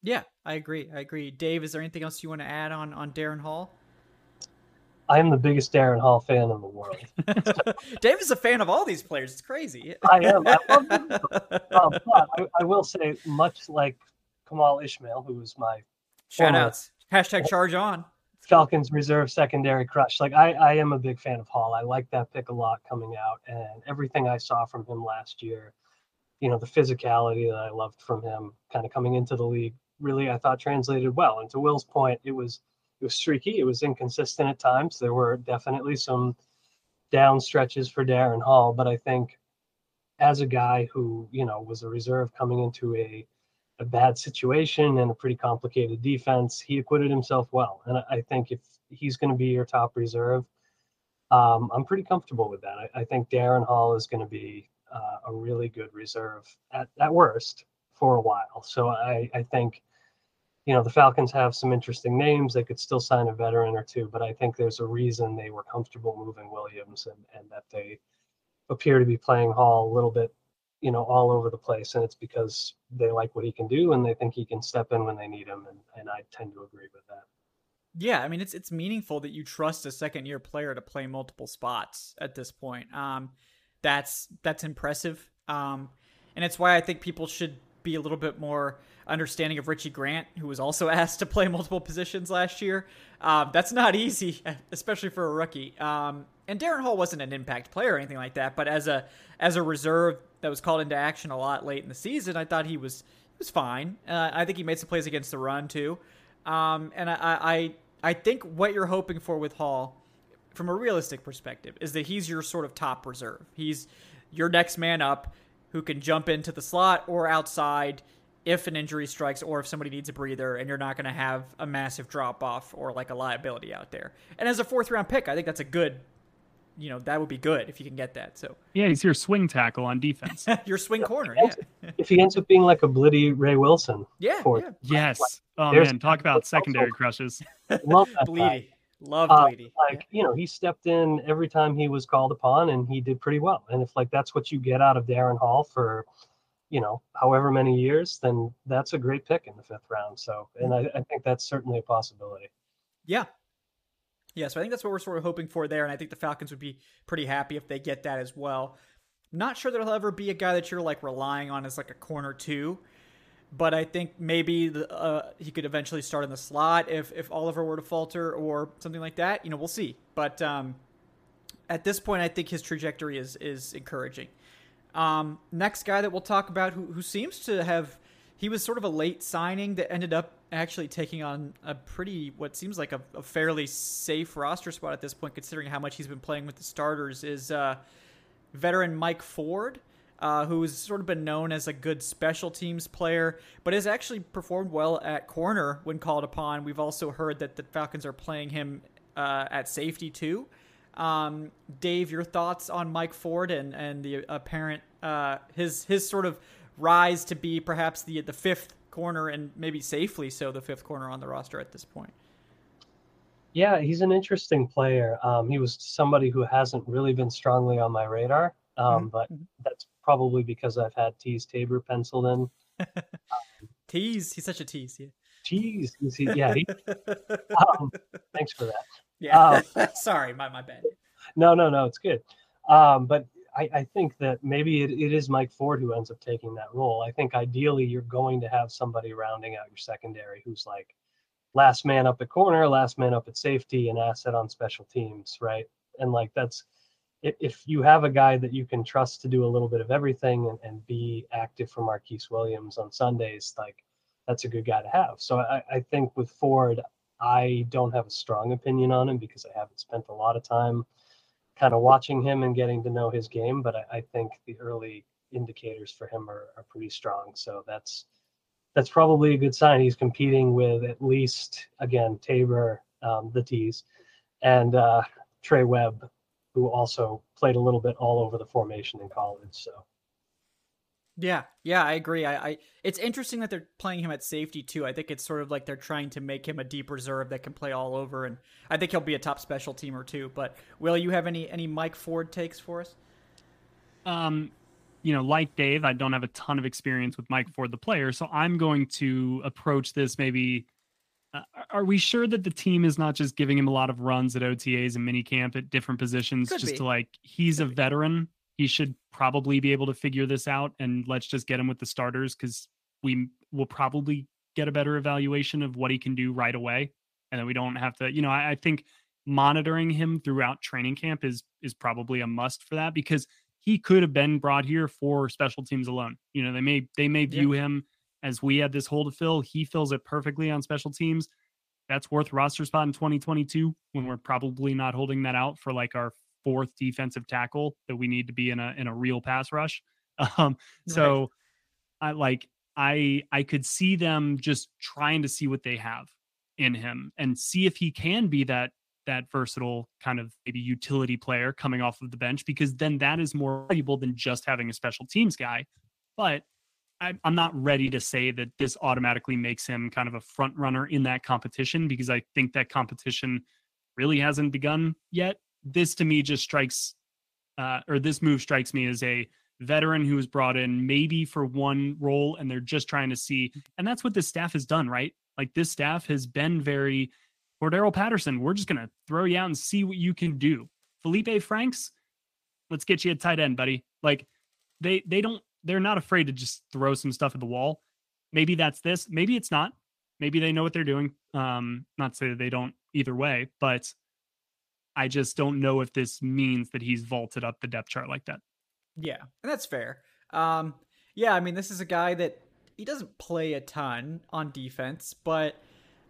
Speaker 1: Yeah, I agree. I agree. Dave, is there anything else you want to add on on Darren Hall?
Speaker 2: I am the biggest Darren Hall fan in the world.
Speaker 1: Dave is a fan of all these players. It's crazy.
Speaker 2: I am. I love them. Um, but I, I will say, much like Kemal Ishmael, who was my
Speaker 1: Shout
Speaker 2: former
Speaker 1: outs. Hashtag charge on.
Speaker 2: Falcons reserve secondary crush. Like I, I am a big fan of Hall. I like that pick a lot coming out, and everything I saw from him last year. You know, the physicality that I loved from him, kind of coming into the league, really I thought translated well. And to Will's point, it was it was streaky. It was inconsistent at times. There were definitely some down stretches for Darren Hall, but I think as a guy who you know was a reserve coming into a a bad situation and a pretty complicated defense, he acquitted himself well. And I, think if he's going to be your top reserve, um, I'm pretty comfortable with that. I, I think Darren Hall is going to be uh, a really good reserve at, at worst for a while. So I, I think, you know, the Falcons have some interesting names. They could still sign a veteran or two, but I think there's a reason they were comfortable moving Williams and, and that they appear to be playing Hall a little bit you know, all over the place. And it's because they like what he can do and they think he can step in when they need him. And, and I tend to agree with that.
Speaker 1: Yeah, I mean it's it's meaningful that you trust a second year player to play multiple spots at this point. Um, that's that's impressive. Um, and it's why I think people should be a little bit more understanding of Richie Grant, who was also asked to play multiple positions last year. Um, that's not easy, especially for a rookie. Um, and Darren Hall wasn't an impact player or anything like that, but as a as a reserve that was called into action a lot late in the season, I thought he was he was fine. Uh, I think he made some plays against the run too. Um, and I, I I think what you're hoping for with Hall, from a realistic perspective, is that he's your sort of top reserve. He's your next man up who can jump into the slot or outside if an injury strikes or if somebody needs a breather and you're not going to have a massive drop off or like a liability out there. And as a fourth round pick, I think that's a good you know that would be good if you can get that. So
Speaker 3: yeah, he's your swing tackle on defense.
Speaker 1: your swing corner. Yeah.
Speaker 2: if he ends up being like a Blidi Wreh-Wilson.
Speaker 1: Yeah.
Speaker 2: for-
Speaker 1: yeah.
Speaker 3: Yes. Oh man, talk about secondary crushes.
Speaker 2: Love that guy.
Speaker 1: Blidi. Love
Speaker 2: Uh,
Speaker 1: Blidi.
Speaker 2: Like you know, he stepped in every time he was called upon, and he did pretty well. And if like that's what you get out of Darren Hall for, you know, however many years, then that's a great pick in the fifth round. So, and I, I think that's certainly a possibility.
Speaker 1: Yeah. Yeah, so I think that's what we're sort of hoping for there, and I think the Falcons would be pretty happy if they get that as well. Not sure that he'll ever be a guy that you're like relying on as like a corner two, but I think maybe the, uh, he could eventually start in the slot if if Oliver were to falter or something like that. You know, we'll see. But um, at this point, I think his trajectory is is encouraging. Um, next guy that we'll talk about, who who seems to have, he was sort of a late signing that ended up actually taking on a pretty what seems like a, a fairly safe roster spot at this point, considering how much he's been playing with the starters. Is uh, veteran Mike Ford. Uh, who's sort of been known as a good special teams player, but has actually performed well at corner when called upon. We've also heard that the Falcons are playing him uh, at safety too. Um, Dave, your thoughts on Mike Ford and and the apparent uh, his his sort of rise to be perhaps the the fifth corner and maybe safely so the fifth corner on the roster at this point.
Speaker 2: Yeah, he's an interesting player. Um, he was somebody who hasn't really been strongly on my radar, um,
Speaker 1: Mhm.
Speaker 2: but that's probably because I've had Teez Tabor penciled in.
Speaker 1: Tease, he's such a tease. Yeah.
Speaker 2: Tease, yeah. He, um, thanks for that.
Speaker 1: Yeah. Sorry, my my bad.
Speaker 2: No, no, no, it's good. Um, but I, I think that maybe it, it is Mike Ford who ends up taking that role. I think ideally you're going to have somebody rounding out your secondary who's like last man up at corner, last man up at safety, and asset on special teams, right? And like that's if, if you have a guy that you can trust to do a little bit of everything and, and be active for Marquise Williams on Sundays, like that's a good guy to have. So I, I think with Ford, I don't have a strong opinion on him because I haven't spent a lot of time kind of watching him and getting to know his game. But I, I think the early indicators for him are, are pretty strong. So that's that's probably a good sign. He's competing with at least again Tabor, um, the T's, and uh, Trey Webb who also played a little bit all over the formation in college. So
Speaker 1: yeah, yeah, I agree. I, I it's interesting that they're playing him at safety too. I think it's sort of like they're trying to make him a deep reserve that can play all over, and I think he'll be a top special teamer too. But will you have any any Mike Ford takes for us?
Speaker 3: Um, you know, like Dave, I don't have a ton of experience with Mike Ford, the player, so I'm going to approach this maybe. Uh, are we sure that the team is not just giving him a lot of runs at OTAs and minicamp at different positions,
Speaker 1: Could
Speaker 3: just
Speaker 1: be.
Speaker 3: to like he's
Speaker 1: Could
Speaker 3: a
Speaker 1: be.
Speaker 3: veteran he should probably be able to figure this out and let's just get him with the starters because we will probably get a better evaluation of what he can do right away and then we don't have to you know I, I think monitoring him throughout training camp is is probably a must for that because he could have been brought here for special teams alone. You know they may they may view him as we had this hole to fill he fills it perfectly on special teams. That's worth roster spot in 2022 when we're probably not holding that out for like our fourth defensive tackle that we need to be in a in a real pass rush. Um, so I like I I could see them just trying to see what they have in him and see if he can be that that versatile kind of maybe utility player coming off of the bench because then that is more valuable than just having a special teams guy. But I, I'm not ready to say that this automatically makes him kind of a front runner in that competition because I think that competition really hasn't begun yet this to me just strikes uh, or this move strikes me as a veteran who was brought in maybe for one role and they're just trying to see and that's what this staff has done right? Like this staff has been very Cordarrelle Patterson we're just going to throw you out and see what you can do. Felipe Franks let's get you a tight end buddy. Like they they don't they're not afraid to just throw some stuff at the wall. Maybe that's this maybe it's not. Maybe they know what they're doing. Um not to say that they don't either way but I just don't know if this means that he's vaulted up the depth chart like that.
Speaker 1: Yeah, and that's fair. Um, yeah, I mean, this is a guy that he doesn't play a ton on defense, but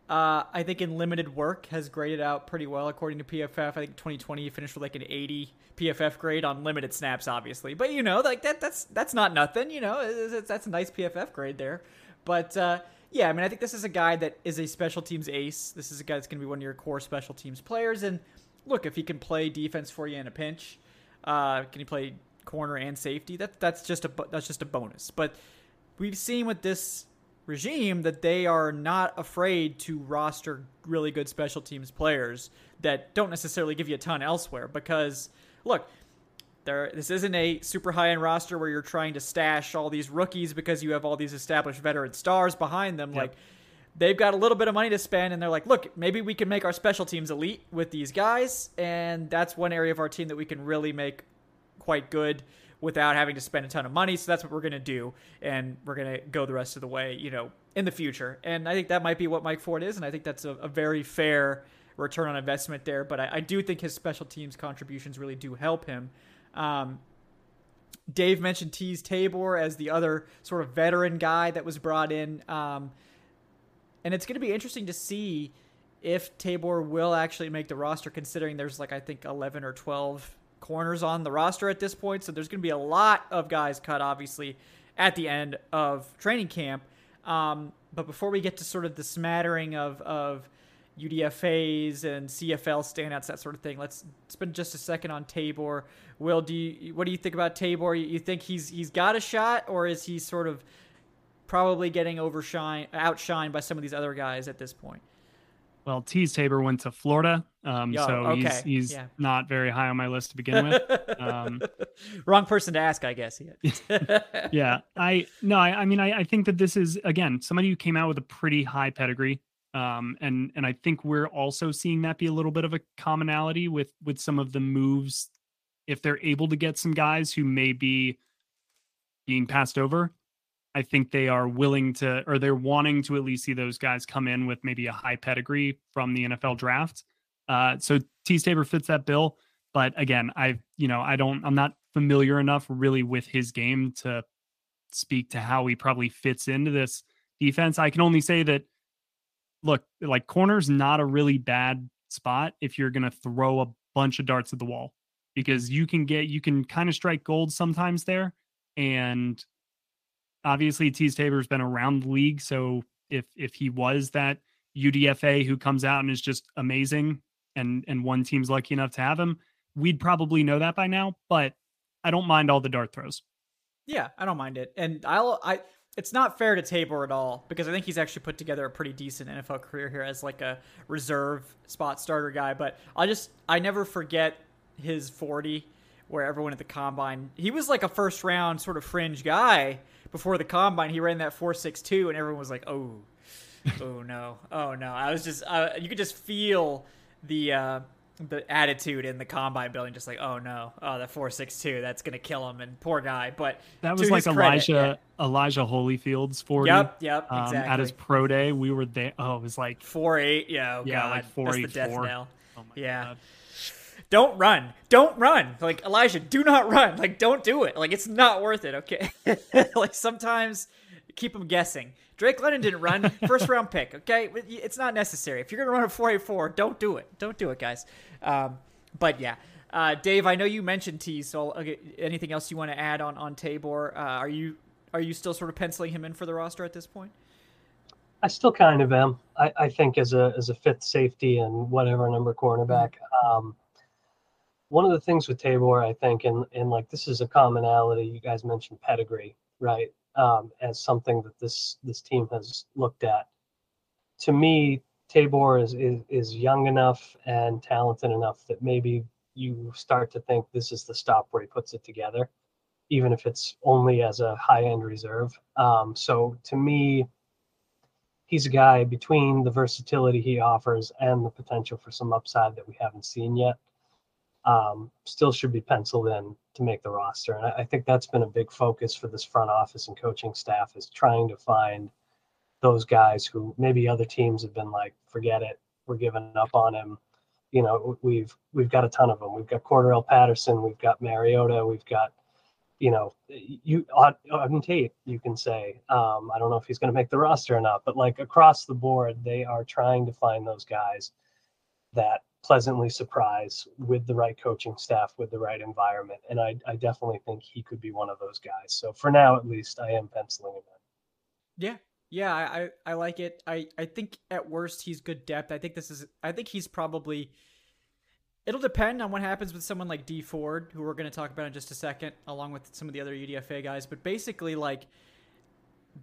Speaker 1: uh, I think in limited work has graded out pretty well according to PFF. I think 2020 he finished with like an 80 PFF grade on limited snaps, obviously. But you know, like that that's that's not nothing. You know, it's, it's, that's a nice PFF grade there. But uh, yeah, I mean, I think this is a guy that is a special teams ace. This is a guy that's going to be one of your core special teams players. And look, if he can play defense for you in a pinch, uh, can he play corner and safety? That that's just a that's just a bonus. But we've seen with this regime that they are not afraid to roster really good special teams players that don't necessarily give you a ton elsewhere because look there this isn't a super high end roster where you're trying to stash all these rookies because you have all these established veteran stars behind them
Speaker 3: Yep.
Speaker 1: like they've got a little bit of money to spend and they're like look maybe we can make our special teams elite with these guys and that's one area of our team that we can really make quite good without having to spend a ton of money. So that's what we're going to do. And we're going to go the rest of the way, you know, in the future. And I think that might be what Mike Ford is. And I think that's a, a very fair return on investment there. But I, I do think his special teams contributions really do help him. Um, Dave mentioned Teez Tabor as the other sort of veteran guy that was brought in. Um, and it's going to be interesting to see if Tabor will actually make the roster, considering there's like, I think, 11 or 12 corners on the roster at this point. So there's going to be a lot of guys cut, obviously, at the end of training camp. Um, but before we get to sort of the smattering of, of UDFAs and CFL standouts, that sort of thing, let's spend just a second on Tabor. Will, do you, what do you think about Tabor? You, you think he's he's got a shot, or is he sort of probably getting overshine outshined by some of these other guys at this point?
Speaker 3: Well, Teez Tabor went to Florida, um,
Speaker 1: Yo,
Speaker 3: so
Speaker 1: okay,
Speaker 3: he's he's
Speaker 1: yeah.
Speaker 3: not very high on my list to begin with. Um,
Speaker 1: Wrong person to ask, I guess. Yeah.
Speaker 3: I no, I, I mean, I, I think that this is again somebody who came out with a pretty high pedigree, um, and and I think we're also seeing that be a little bit of a commonality with with some of the moves, if they're able to get some guys who may be being passed over. I think they are willing to, or they're wanting to at least see those guys come in with maybe a high pedigree from the NFL draft. Uh, so Teez Tabor fits that bill. But again, I, you know, I don't, I'm not familiar enough really with his game to speak to how he probably fits into this defense. I can only say that, look, like corner's not a really bad spot if you're going to throw a bunch of darts at the wall because you can get, you can kind of strike gold sometimes there. And obviously Teez Tabor's been around the league. So if, if he was that UDFA who comes out and is just amazing and, and one team's lucky enough to have him, we'd probably know that by now, but I don't mind all the dart throws.
Speaker 1: Yeah, I don't mind it. And I'll I it's not fair to Tabor at all because I think he's actually put together a pretty decent NFL career here as like a reserve spot starter guy. But I just I never forget his 40 where everyone at the combine he was like a first round sort of fringe guy before the combine. He ran that 4.62 and everyone was like, oh, oh no, oh no. I was just uh, you could just feel the. Uh, the attitude in the combine building, just like, oh no, oh the four six two, that's gonna kill him, and poor guy. But
Speaker 3: that was like Elijah credit, yeah. Elijah Holyfield's forty.
Speaker 1: Yep, yep, um, exactly.
Speaker 3: At his pro day, we were there. Oh, it was like
Speaker 1: four eight. Yeah, oh, yeah, God. like four eight four. Oh my yeah. God. Don't run. Don't run. Like Elijah, do not run. Like don't do it. Like it's not worth it. Okay. like sometimes keep them guessing. Drake London didn't run. First round pick. Okay, it's not necessary. If you're gonna run a four eight four, don't do it. Don't do it, guys. Um, but yeah, uh, Dave, I know you mentioned T. So okay, anything else you want to add on on Tabor? Uh, are you are you still sort of penciling him in for the roster at this point?
Speaker 2: I still kind of am. I, I think as a as a fifth safety and whatever number cornerback. Um, one of the things with Tabor, I think, and and like this is a commonality. You guys mentioned pedigree, right? um, as something that this this team has looked at. To me, Tabor is, is is young enough and talented enough that maybe you start to think this is the stop where he puts it together, even if it's only as a high end reserve. Um, so to me, he's a guy between the versatility he offers and the potential for some upside that we haven't seen yet um, still should be penciled in to make the roster. And I, I, think that's been a big focus for this front office and coaching staff is trying to find those guys who maybe other teams have been like, forget it, we're giving up on him. You know, we've we've got a ton of them. We've got Cordarrelle Patterson, we've got Mariota, we've got, you know, you on tape you can say, um, I don't know if he's going to make the roster or not, but like across the board, they are trying to find those guys that pleasantly surprise with the right coaching staff, with the right environment. And I, I definitely think he could be one of those guys. So for now, at least, I am penciling him in.
Speaker 1: Yeah. Yeah, I, I like it. I, I think at worst he's good depth. I think this is I think he's probably it'll depend on what happens with someone like D Ford, who we're gonna talk about in just a second, along with some of the other UDFA guys. But basically like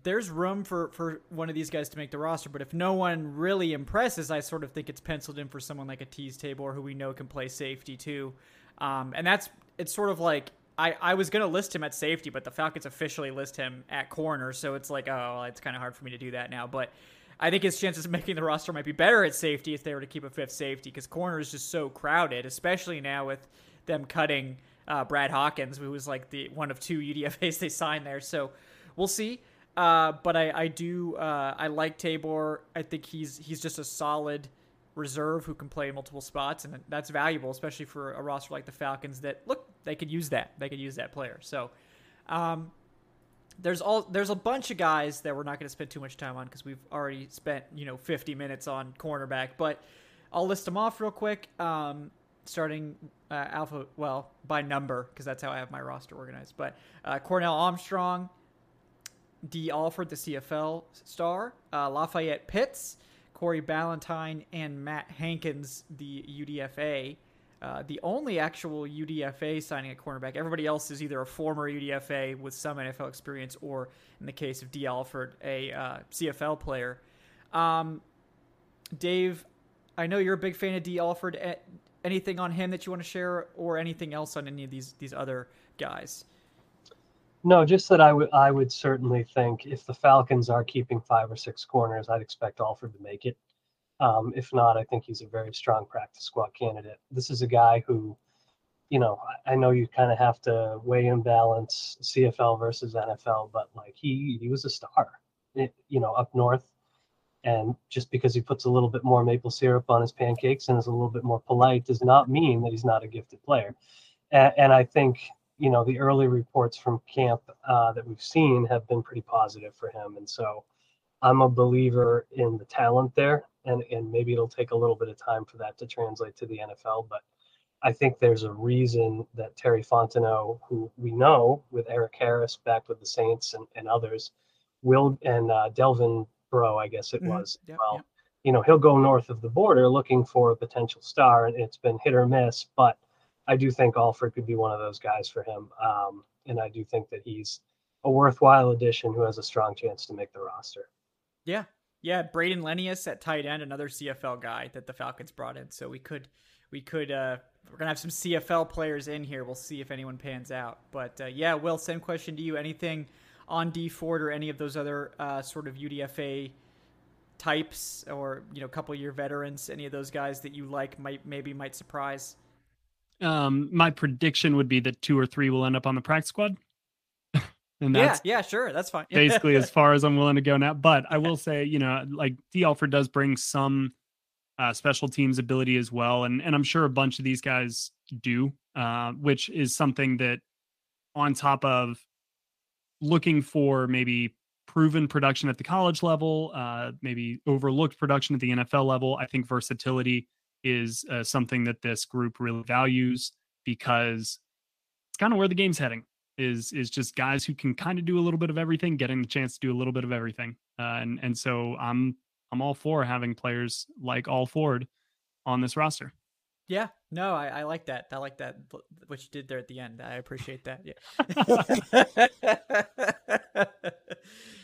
Speaker 1: there's room for for one of these guys to make the roster. But if no one really impresses, I sort of think it's penciled in for someone like a Teez Tabor, who we know can play safety too. Um, and that's it's sort of like I, I was gonna list him at safety, but the Falcons officially list him at corner, so it's like oh, it's kind of hard for me to do that now. But I think his chances of making the roster might be better at safety if they were to keep a fifth safety because corner is just so crowded, especially now with them cutting uh, Brad Hawkins, who was like the one of two UDFA's they signed there. So we'll see. Uh, but I, I do uh, I like Tabor. I think he's he's just a solid reserve who can play multiple spots, and that's valuable, especially for a roster like the Falcons. That look, they could use that. They could use that player. So, um, there's all there's a bunch of guys that we're not going to spend too much time on because we've already spent you know 50 minutes on cornerback. But I'll list them off real quick. Um, starting uh, alpha well by number because that's how I have my roster organized. But uh, Cornell Armstrong, Dee Alford, the CFL star, uh, Lafayette Pitts, Corey Ballentine, and Matt Hankins, the UDFA. Uh, the only actual UDFA signing at cornerback. Everybody else is either a former UDFA with some NFL experience, or in the case of Dee Alford, a uh, CFL player. Um, Dave, I know you're a big fan of Dee Alford. Anything on him that you want to share, or anything else on any of these these other guys?
Speaker 2: No, just that I would I would certainly think if the Falcons are keeping five or six corners, I'd expect Alford to make it. Um, if not, I think he's a very strong practice squad candidate. This is a guy who, you know, I, know you kind of have to weigh and balance CFL versus NFL, but like he he was a star, it, you know, up north. And just because he puts a little bit more maple syrup on his pancakes and is a little bit more polite does not mean that he's not a gifted player. And, and I think you know the early reports from camp uh, that we've seen have been pretty positive for him and so i'm a believer in the talent there and and maybe it'll take a little bit of time for that to translate to the nfl but i think there's a reason that terry fontenot who we know with erik harris back with the saints and, and others will and uh, delvin Breaux, i guess it mm-hmm. was yep, well yep. you know he'll go north of the border looking for a potential star and it's been hit or miss but I do think Alford could be one of those guys for him. Um, and I do think that he's a worthwhile addition who has a strong chance to make the roster.
Speaker 1: Yeah. Yeah. Brayden Lenius at tight end, another CFL guy that the Falcons brought in. So we could, we could, uh, we're gonna have some CFL players in here. We'll see if anyone pans out. But uh, yeah, Will, same question to you. Anything on D Ford or any of those other uh, sort of UDFA types, or you know, couple year veterans? Any of those guys that you like might maybe might surprise?
Speaker 3: Um, my prediction would be that two or three will end up on the practice squad.
Speaker 1: and that's yeah, yeah, sure, that's fine.
Speaker 3: basically as far as I'm willing to go now. But I will say, you know, like Dee Alford does bring some uh, special teams ability as well, and and I'm sure a bunch of these guys do, uh, which is something that on top of looking for maybe proven production at the college level, uh, maybe overlooked production at the NFL level. I think versatility is uh, something that this group really values because it's kind of where the game's heading is is just guys who can kind of do a little bit of everything getting the chance to do a little bit of everything uh, and and so i'm i'm all for having players like all ford on this roster.
Speaker 1: Yeah no I, I like that i like that what you did there at the end i appreciate that yeah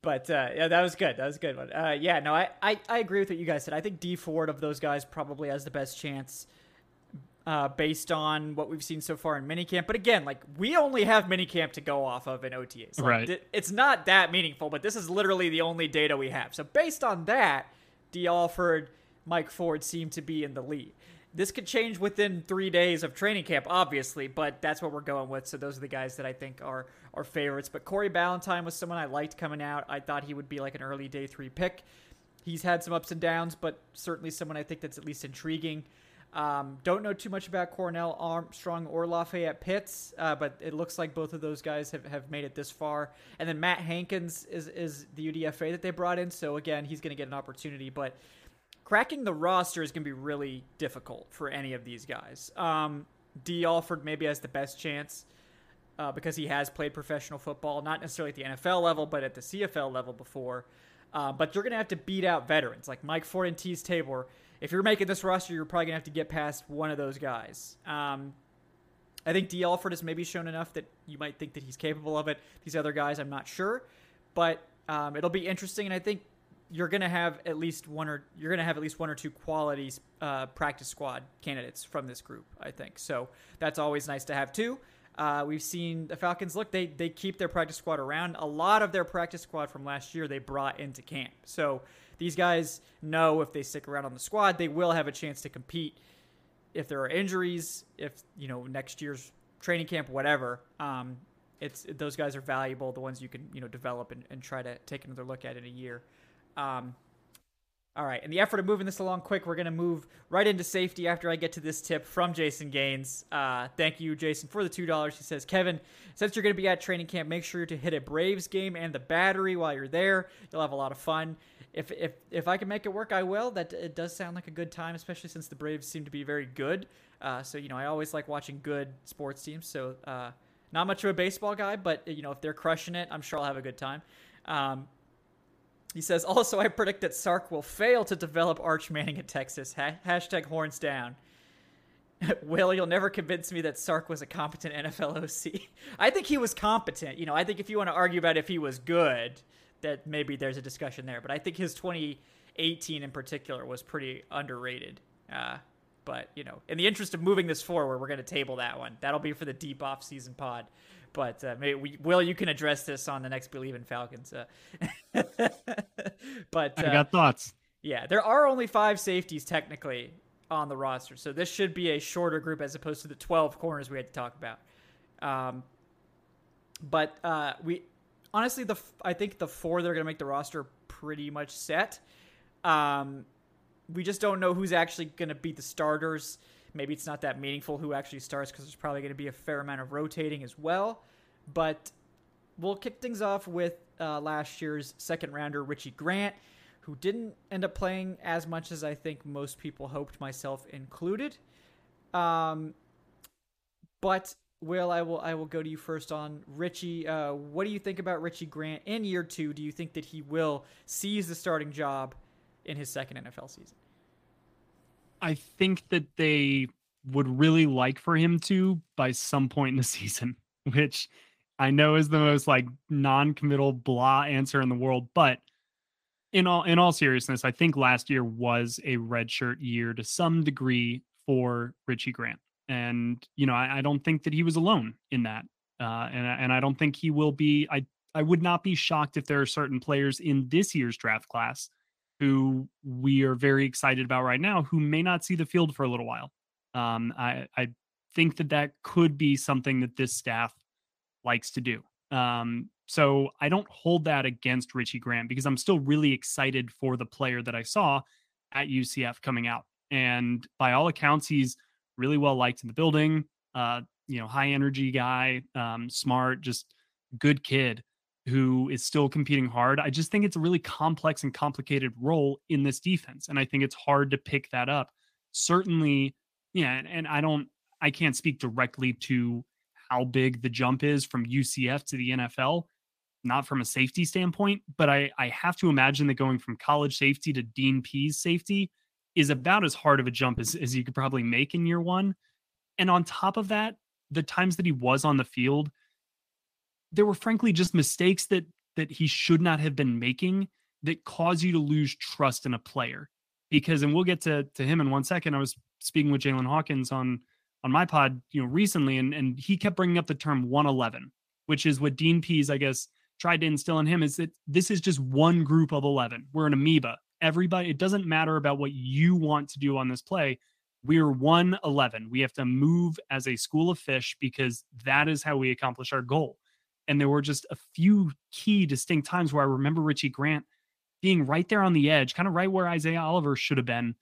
Speaker 1: But uh, yeah, that was good. That was a good one. Uh, yeah, no, I, I, I agree with what you guys said. I think D Ford of those guys probably has the best chance uh, based on what we've seen so far in minicamp. But again, like we only have minicamp to go off of in OTAs. Like,
Speaker 3: right.
Speaker 1: Th- it's not that meaningful, but this is literally the only data we have. So based on that, Dee Alford, Mike Ford seem to be in the lead. This could change within three days of training camp, obviously, but that's what we're going with. So those are the guys that I think are are favorites. But Corey Ballentine was someone I liked coming out. I thought he would be like an early day three pick. He's had some ups and downs, but certainly someone I think that's at least intriguing. Um, don't know too much about Cornell Armstrong or Lafayette Pitts, uh, but it looks like both of those guys have, have made it this far. And then Matt Hankins is, is the UDFA that they brought in. So again, he's going to get an opportunity. But cracking the roster is going to be really difficult for any of these guys. Um, Dee Alford maybe has the best chance uh, because he has played professional football, not necessarily at the NFL level, but at the CFL level before. Uh, but you're going to have to beat out veterans like Mike Ford and Teez Tabor. If you're making this roster, you're probably going to have to get past one of those guys. Um, I think Dee Alford has maybe shown enough that you might think that he's capable of it. These other guys, I'm not sure, but um, it'll be interesting. And I think you're going to have at least one or you're going to have at least one or two quality uh, practice squad candidates from this group. I think so. That's always nice to have too. Uh, we've seen the Falcons look they they keep their practice squad around. A lot of their practice squad from last year they brought into camp. So these guys know if they stick around on the squad, they will have a chance to compete. If there are injuries, if you know next year's training camp, whatever, um, it's those guys are valuable. The ones you can you know develop and, and try to take another look at in a year. Um, all right, in the effort of moving this along quick, we're going to move right into safety after I get to this tip from Jason Gaines. Uh, thank you, Jason, for the $2. He says, Kevin, since you're going to be at training camp, make sure to hit a Braves game and the battery while you're there. You'll have a lot of fun. If, if, if I can make it work, I will. That It does sound like a good time, especially since the Braves seem to be very good. Uh, so, you know, I always like watching good sports teams. So, uh, not much of a baseball guy, but, you know, if they're crushing it, I'm sure I'll have a good time. Um, he says, also, I predict that Sark will fail to develop Arch Manning in Texas. Ha- hashtag horns down. Will, you'll never convince me that Sark was a competent NFL OC. I think he was competent. You know, I think if you want to argue about if he was good, that maybe there's a discussion there. But I think his 2018 in particular was pretty underrated. Uh, but, you know, in the interest of moving this forward, we're going to table that one. That'll be for the deep off season pod. But uh, maybe we, Will, you can address this on the next Bleav in Falcons. Uh, but
Speaker 3: I got uh, thoughts.
Speaker 1: Yeah, there are only five safeties technically on the roster, so this should be a shorter group as opposed to the twelve corners we had to talk about. Um, but uh, we honestly, the I think the four that are going to make the roster pretty much set. Um, we just don't know who's actually going to be the starters. Maybe it's not that meaningful who actually starts because there's probably going to be a fair amount of rotating as well. But we'll kick things off with uh, last year's second rounder, Richie Grant, who didn't end up playing as much as I think most people hoped, myself included. Um, but Will, I will I will go to you first on Richie. Uh, what do you think about Richie Grant in year two? Do you think that he will seize the starting job in his second NFL season?
Speaker 3: I think that they would really like for him to by some point in the season, which I know is the most like non-committal blah answer in the world, but in all in all seriousness, I think last year was a redshirt year to some degree for Richie Grant, and you know I, I don't think that he was alone in that, uh, and and I don't think he will be. I I would not be shocked if there are certain players in this year's draft class who we are very excited about right now who may not see the field for a little while. Um, I I think that that could be something that this staff likes to do. Um, so I don't hold that against Richie Grant because I'm still really excited for the player that I saw at UCF coming out. And by all accounts, he's really well liked in the building. Uh, you know, high energy guy, um, smart, just good kid who is still competing hard. I just think it's a really complex and complicated role in this defense. And I think it's hard to pick that up. Certainly, yeah, and, and I don't I can't speak directly to how big the jump is from UCF to the NFL, not from a safety standpoint, but I, I have to imagine that going from college safety to Dean Pees safety is about as hard of a jump as, as you could probably make in year one. And on top of that, the times that he was on the field, there were frankly just mistakes that that he should not have been making that cause you to lose trust in a player. Because, and we'll get to, to him in one second. I was speaking with Jaylinn Hawkins on on my pod, you know, recently, and and he kept bringing up the term 111, which is what Dean Pees, I guess, tried to instill in him is that this is just one group of 11. We're an amoeba. Everybody, it doesn't matter about what you want to do on this play. We're 111. We have to move as a school of fish because that is how we accomplish our goal. And there were just a few key distinct times where I remember Richie Grant being right there on the edge, kind of right where Isaiah Oliver should have been,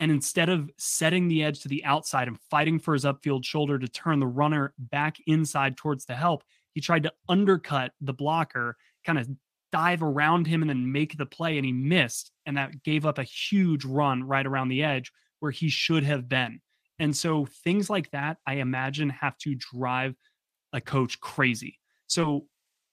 Speaker 3: and instead of setting the edge to the outside and fighting for his upfield shoulder to turn the runner back inside towards the help, he tried to undercut the blocker, kind of dive around him and then make the play, and he missed. And that gave up a huge run right around the edge where he should have been. And so things like that, I imagine, have to drive a coach crazy. So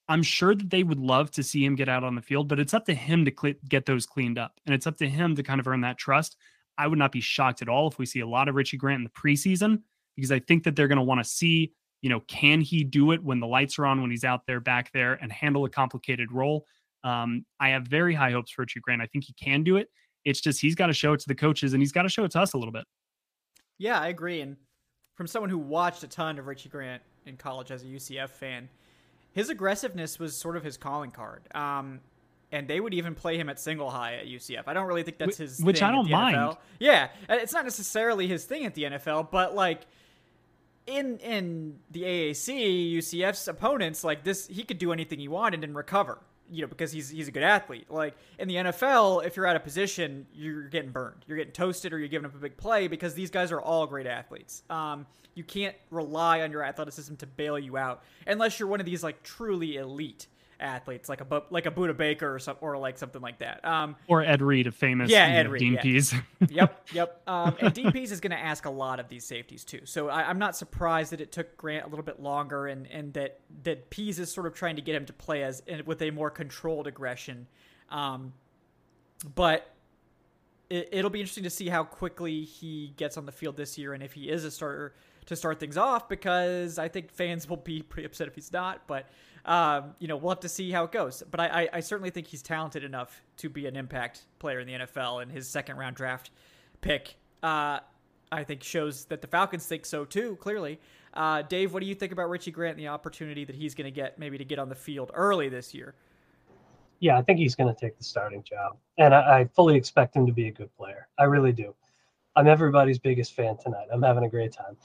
Speaker 3: I'm sure that they would love to see him get out on the field, but it's up to him to cl- get those cleaned up. And it's up to him to kind of earn that trust. I would not be shocked at all if we see a lot of Richie Grant in the preseason because I think that they're going to want to see, you know, can he do it when the lights are on, when he's out there back there and handle a complicated role? Um, I have very high hopes for Richie Grant. I think he can do it. It's just he's got to show it to the coaches and he's got to show it to us a little bit.
Speaker 1: Yeah, I agree. And from someone who watched a ton of Richie Grant in college as a UCF fan, his aggressiveness was sort of his calling card. Um, and they would even play him at single high at UCF. I don't really think that's his
Speaker 3: which I don't mind.
Speaker 1: NFL. Yeah, it's not necessarily his thing at the NFL, but like in in the AAC, UCF's opponents like this, he could do anything he wanted and recover. You know, because he's he's a good athlete. Like in the NFL, if you're out of position, you're getting burned, you're getting toasted, or you're giving up a big play because these guys are all great athletes. Um, you can't rely on your athleticism to bail you out unless you're one of these like truly elite athletes, like a like a Budda Baker or some, or like something like that. Um,
Speaker 3: or Ed Reed, a famous
Speaker 1: yeah, Ed
Speaker 3: know,
Speaker 1: Reed,
Speaker 3: Dean
Speaker 1: yeah. Yep, yep. Um, and Dean Pees is going to ask a lot of these safeties too. So I, am not surprised that it took Grant a little bit longer, and and that that Pees is sort of trying to get him to play as with a more controlled aggression. Um, but it, will be interesting to see how quickly he gets on the field this year, and if he is a starter to start things off, because I think fans will be pretty upset if he's not. But um, you know, we'll have to see how it goes. But I, I, I, certainly think he's talented enough to be an impact player in the NFL, and his second round draft pick, uh, I think, shows that the Falcons think so too. Clearly, uh, Dave, what do you think about Richie Grant and the opportunity that he's going to get, maybe to get on the field early this year?
Speaker 2: Yeah, I think he's going to take the starting job, and I, I fully expect him to be a good player. I really do. I'm everybody's biggest fan tonight. I'm having a great time.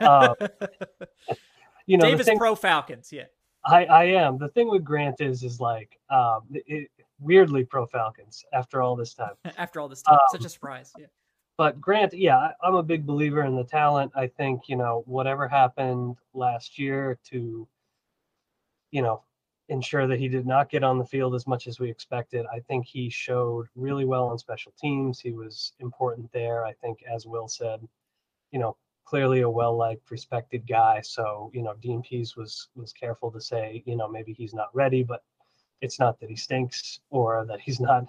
Speaker 2: Uh,
Speaker 1: you know, Dave is thing, pro Falcons, yeah.
Speaker 2: I, I am. The thing with Grant is, is like, um, it, weirdly pro Falcons after all this time.
Speaker 1: after all this time, um, such a surprise. Yeah.
Speaker 2: But Grant, yeah, I'm a big believer in the talent. I think you know whatever happened last year to, you know, ensure that he did not get on the field as much as we expected. I think he showed really well on special teams. He was important there. I think, as Will said, you know, clearly a well liked, respected guy. So you know, Dean Pees was was careful to say, you know, maybe he's not ready, but it's not that he stinks or that he's not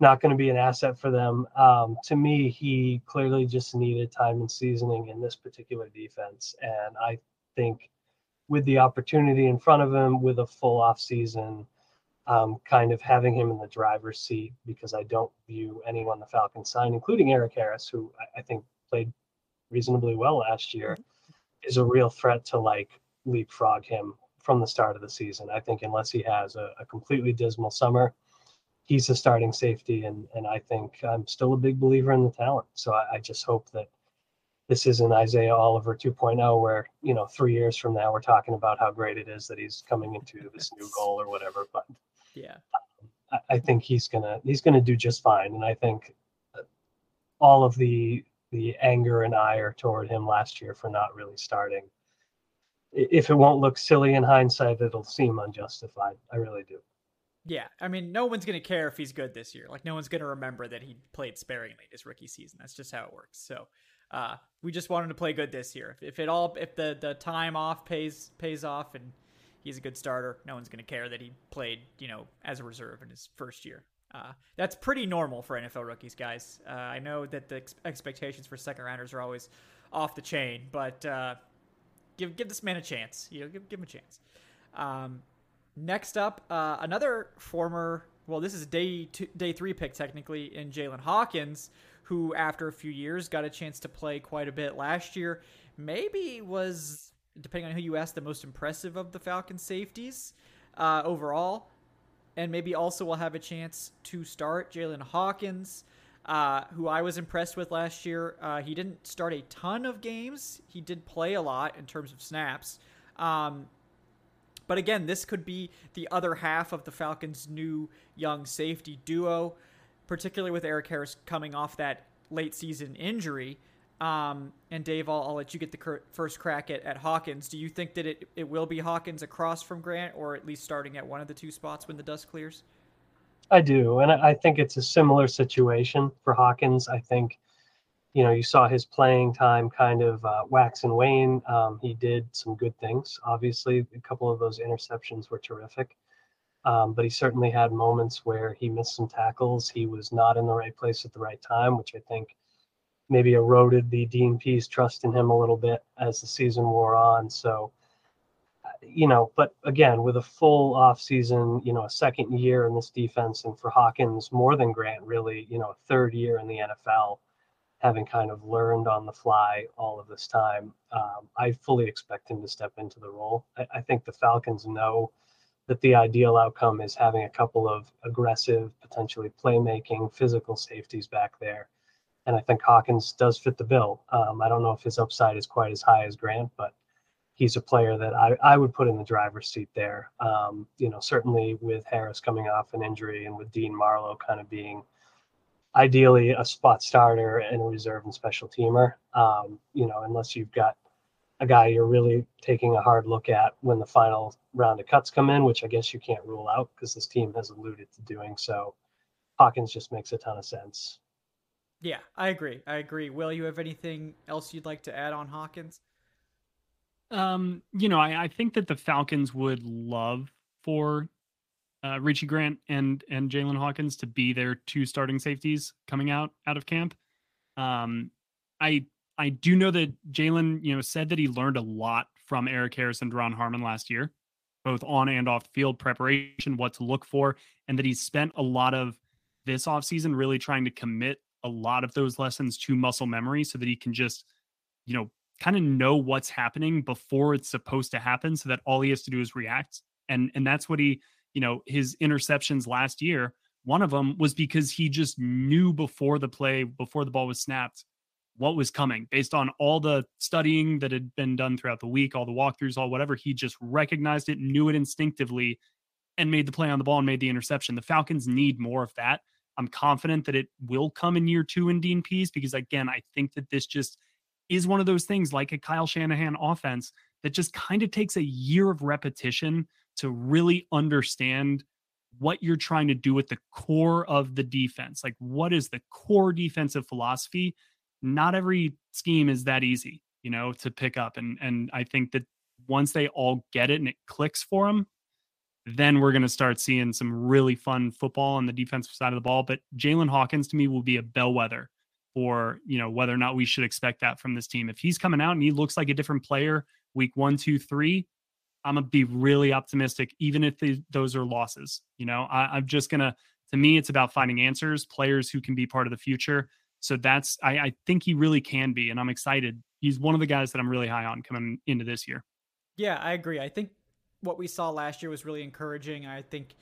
Speaker 2: not going to be an asset for them. Um, to me, he clearly just needed time and seasoning in this particular defense, and I think with the opportunity in front of him, with a full off season, um, kind of having him in the driver's seat because I don't view anyone the Falcons signed, including Erik Harris, who I, I think played reasonably well last year, mm-hmm. is a real threat to like leapfrog him from the start of the season. I think unless he has a, a completely dismal summer, he's a starting safety, and and I think I'm still a big believer in the talent. So I, I just hope that this isn't Isaiah Oliver 2.0, where you know three years from now we're talking about how great it is that he's coming into this new goal or whatever. But
Speaker 1: yeah, um,
Speaker 2: I, I think he's gonna he's gonna do just fine, and I think all of the the anger and ire toward him last year for not really starting. If it won't look silly in hindsight, it'll seem unjustified. I really do.
Speaker 1: Yeah, I mean, no one's to care if he's good this year. Like, no one's to remember that he played sparingly his rookie season. That's just how it works. So, uh, we just want him to play good this year. If, if it all, if the the time off pays pays off and he's a good starter, no one's to care that he played, you know, as a reserve in his first year. Uh, that's pretty normal for NFL rookies, guys. Uh, I know that the ex- expectations for second rounders are always off the chain, but uh, give give this man a chance. You know, give give him a chance. Um, Next up, uh, another former, well, this is day two, day three pick technically in Jaylinn Hawkins, who after a few years got a chance to play quite a bit last year. Maybe was, depending on who you ask, the most impressive of the Falcon safeties uh, overall, and maybe also will have a chance to start Jaylinn Hawkins. Uh, who I was impressed with last year. Uh, he didn't start a ton of games. He did play a lot in terms of snaps. Um, but again, this could be the other half of the Falcons' new young safety duo, particularly with Erik Harris coming off that late season injury. Um, and Dave, I'll, I'll, let you get the cur- first crack at, at Hawkins. Do you think that it, it will be Hawkins across from Grant, or at least starting at one of the two spots when the dust clears?
Speaker 2: I do, and I think it's a similar situation for Hawkins. I think you know, you saw his playing time kind of uh, wax and wane. Um, he did some good things. Obviously, a couple of those interceptions were terrific. Um, but he certainly had moments where he missed some tackles. He was not in the right place at the right time, which I think maybe eroded the Dean Pees trust in him a little bit as the season wore on. So, you know, but again, with a full off season, you know, a second year in this defense, and for Hawkins more than Grant, really, you know, a third year in the NFL having kind of learned on the fly all of this time, um, I fully expect him to step into the role. I, I, think the Falcons know that the ideal outcome is having a couple of aggressive, potentially playmaking, physical safeties back there. And I think Hawkins does fit the bill. Um, I don't know if his upside is quite as high as Grant, but he's a player that I, I would put in the driver's seat there. Um, you know, certainly with Harris coming off an injury and with Dean Marlowe kind of being – ideally a spot starter and a reserve and special teamer. Um, you know, unless you've got a guy you're really taking a hard look at when the final round of cuts come in, which I guess you can't rule out because this team has alluded to doing so. Hawkins just makes a ton of sense.
Speaker 1: Yeah, I agree. I agree. Will, you have anything else you'd like to add on Hawkins?
Speaker 3: Um, you know, I, I think that the Falcons would love for uh, Richie Grant and and Jaylinn Hawkins to be their two starting safeties coming out out of camp. Um, I I do know that Jaylinn, you know, said that he learned a lot from Erik Harris and Ron Harmon last year, both on and off field preparation, what to look for, and that he spent a lot of this offseason really trying to commit a lot of those lessons to muscle memory so that he can just, you know, kind of know what's happening before it's supposed to happen so that all he has to do is react. And and that's what he you know, his interceptions last year, one of them was because he just knew before the play, before the ball was snapped, what was coming based on all the studying that had been done throughout the week, all the walkthroughs, all whatever. He just recognized it, knew it instinctively, and made the play on the ball and made the interception. The Falcons need more of that. I'm confident that it will come in year two in Dean Pees because, again, I think that this just is one of those things like a Kyle Shanahan offense that just kind of takes a year of repetition to really understand what you're trying to do with the core of the defense. Like, what is the core defensive philosophy? Not every scheme is that easy, you know, to pick up. And and I think that once they all get it and it clicks for them, then we're going to start seeing some really fun football on the defensive side of the ball. But Jaylinn Hawkins to me will be a bellwether for you know whether or not we should expect that from this team. If he's coming out and he looks like a different player week one, two, three, I'm gonna be really optimistic, even if the, those are losses. You know, I, I'm just gonna. To me, it's about finding answers, players who can be part of the future. So that's I, I think he really can be, and I'm excited. He's one of the guys that I'm really high on coming into this year.
Speaker 1: Yeah, I agree. I think what we saw last year was really encouraging. I think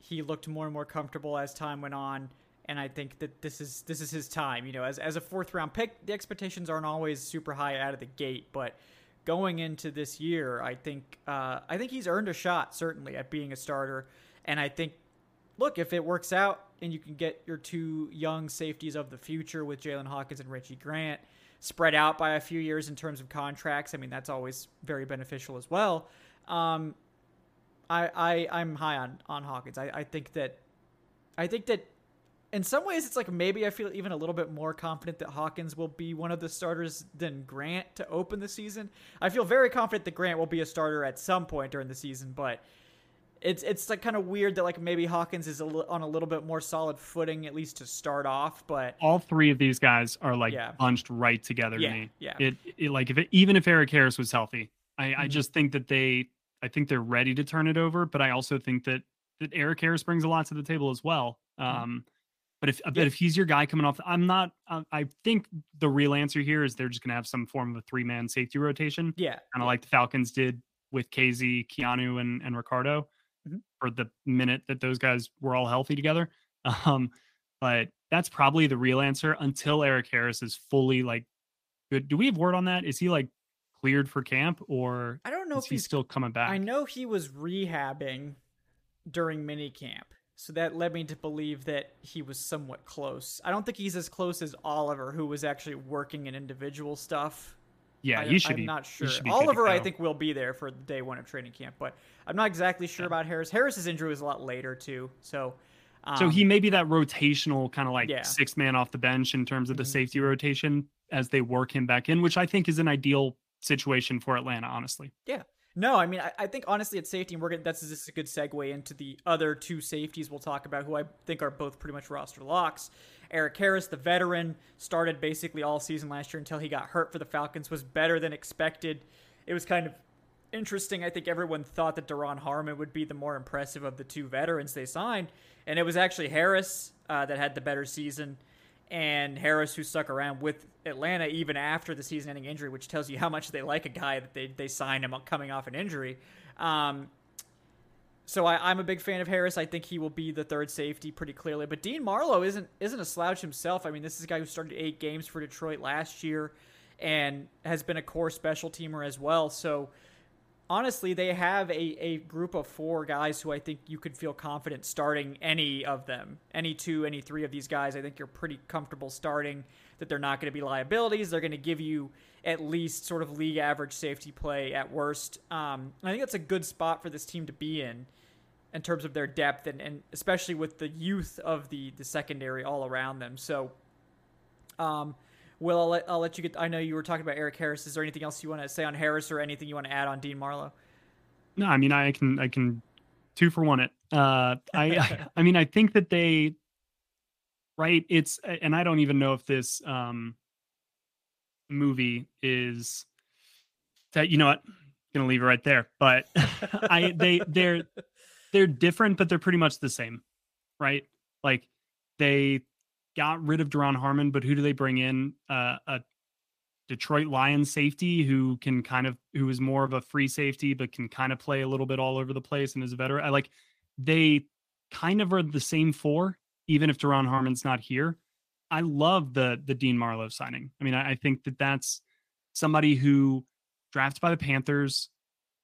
Speaker 1: he looked more and more comfortable as time went on, and I think that this is this is his time. You know, as as a fourth round pick, the expectations aren't always super high out of the gate, but going into this year, I think uh, I think he's earned a shot certainly at being a starter, and I think look if it works out and you can get your two young safeties of the future with Jaylinn Hawkins and Richie Grant spread out by a few years in terms of contracts. I mean that's always very beneficial as well. Um, I, I I'm high on on Hawkins. I, I think that I think that in some ways it's like maybe I feel even a little bit more confident that Hawkins will be one of the starters than Grant to open the season. I feel very confident that Grant will be a starter at some point during the season, but it's it's like kind of weird that like maybe Hawkins is a li- on a little bit more solid footing at least to start off. But
Speaker 3: all three of these guys are like yeah. bunched right together
Speaker 1: yeah,
Speaker 3: to me.
Speaker 1: Yeah,
Speaker 3: it, it like if it, even if Erik Harris was healthy, I, mm-hmm. I just think that they I think they're ready to turn it over, but I also think that that Erik Harris brings a lot to the table as well. Mm-hmm. Um, but if but if he's your guy coming off, I'm not. Uh, I think the real answer here is they're just going to have some form of a three man safety rotation.
Speaker 1: Yeah,
Speaker 3: kind of yeah. like the Falcons did with KZ, Keanu, and and Ricardo mm-hmm. for the minute that those guys were all healthy together. Um, but that's probably the real answer until Erik Harris is fully like good. Do we have word on that? Is he like cleared for camp or
Speaker 1: I don't know if
Speaker 3: he's still coming back.
Speaker 1: I know he was rehabbing during mini camp. So that led me to believe that he was somewhat close. I don't think he's as close as Oliver, who was actually working in individual stuff.
Speaker 3: Yeah, he should
Speaker 1: I'm
Speaker 3: be.
Speaker 1: not sure. Oliver, I think, will be there for day one of training camp, but I'm not exactly sure yeah. about Harris. Harris's injury was a lot later too, so.
Speaker 3: Um, so he may be that rotational kind of like yeah. sixth man off the bench in terms of the mm-hmm. safety rotation as they work him back in, which I think is an ideal situation for Atlanta, honestly.
Speaker 1: Yeah. No, I mean, I, I think honestly at safety, and we're gonna, that's just a good segue into the other two safeties we'll talk about, who I think are both pretty much roster locks. Erik Harris, the veteran, started basically all season last year until he got hurt for the Falcons, was better than expected. It was kind of interesting. I think everyone thought that Duron Harmon would be the more impressive of the two veterans they signed, and it was actually Harris uh, that had the better season and Harris, who stuck around with Atlanta even after the season-ending injury, which tells you how much they like a guy that they they signed him coming off an injury. Um, so I, am a big fan of Harris. I think he will be the third safety pretty clearly. But Dean Marlowe isn't isn't a slouch himself. I mean, this is a guy who started eight games for Detroit last year, and has been a core special teamer as well. So honestly, they have a, a group of four guys who I think you could feel confident starting any of them. Any two, any three of these guys, I think you're pretty comfortable starting, that they're not going to be liabilities. They're going to give you at least sort of league average safety play at worst. Um, I think that's a good spot for this team to be in in terms of their depth and, and especially with the youth of the, the secondary all around them. So, um, Will, I'll let, I'll let you get. I know you were talking about Erik Harris. Is there anything else you want to say on Harris or anything you want to add on Dean Marlowe?
Speaker 3: No, I mean I can I can two for one it. Uh, I, I mean I think that they right. It's and I don't even know if this um movie is that you know what I'm gonna leave it right there. But I they they're they're different, but they're pretty much the same, right? Like they got rid of Duron Harmon, but who do they bring in? Uh, a Detroit Lions safety who can kind of who is more of a free safety, but can kind of play a little bit all over the place and is a veteran. I like they kind of are the same four, even if Duron Harmon's not here. I love the the Dean Marlowe signing. I mean, I, I think that that's somebody who drafted by the Panthers,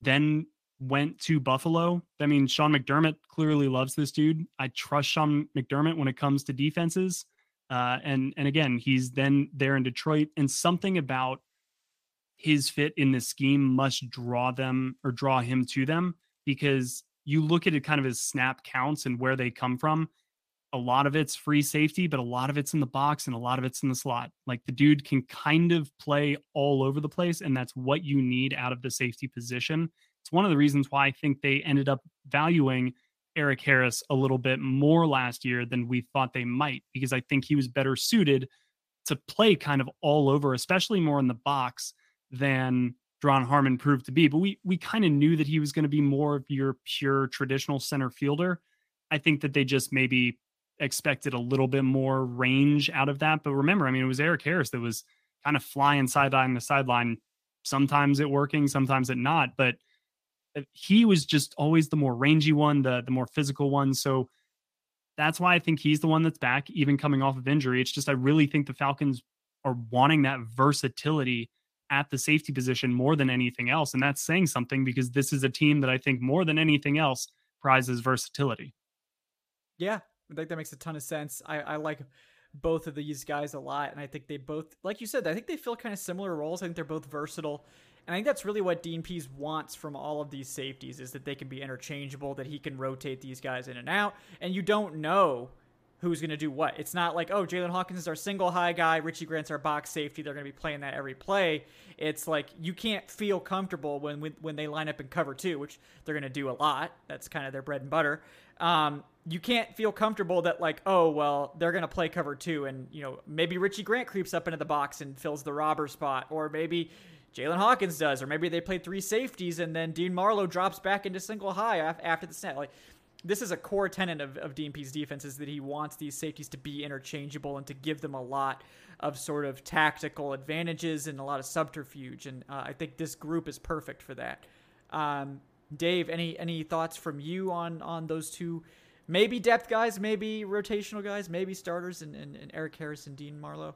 Speaker 3: then went to Buffalo. I mean, Sean McDermott clearly loves this dude. I trust Sean McDermott when it comes to defenses. Uh, and and again, he's then there in Detroit, and something about his fit in the scheme must draw them or draw him to them because you look at it kind of as snap counts and where they come from. a lot of it's free safety, but a lot of it's in the box and a lot of it's in the slot. Like the dude can kind of play all over the place, and that's what you need out of the safety position. It's one of the reasons why I think they ended up valuing Erik Harris a little bit more last year than we thought they might, because I think he was better suited to play kind of all over, especially more in the box than Duron Harmon proved to be. But we we kind of knew that he was going to be more of your pure traditional center fielder. I think that they just maybe expected a little bit more range out of that. But remember, I mean, it was Erik Harris that was kind of flying sideline to sideline, sometimes it working, sometimes it not. But Uh, he was just always the more rangy one, the the more physical one. So that's why I think he's the one that's back, even coming off of injury. It's just I really think the Falcons are wanting that versatility at the safety position more than anything else. And that's saying something because this is a team that I think more than anything else prizes versatility.
Speaker 1: Yeah, I think that makes a ton of sense. I, I like both of these guys a lot. And I think they both, like you said, I think they fill kind of similar roles. I think they're both versatile. And I think that's really what Dean Pees wants from all of these safeties is that they can be interchangeable, that he can rotate these guys in and out. And you don't know who's going to do what. It's not like, oh, Jaylinn Hawkins is our single high guy, Richie Grant's our box safety. They're going to be playing that every play. It's like you can't feel comfortable when when, when they line up in cover two, which they're going to do a lot. That's kind of their bread and butter. Um, you can't feel comfortable that like, oh well, they're going to play cover two, and you know maybe Richie Grant creeps up into the box and fills the robber spot, or maybe Jaylinn Hawkins does, or maybe they play three safeties and then Dean Marlowe drops back into single high after the snap. Like this is a core tenet of, of Pees' defense is that he wants these safeties to be interchangeable and to give them a lot of sort of tactical advantages and a lot of subterfuge. And uh, I think this group is perfect for that. Um, Dave, any any thoughts from you on on those two? Maybe depth guys, maybe rotational guys, maybe starters, and, and, and Erik Harris and Dean Marlowe.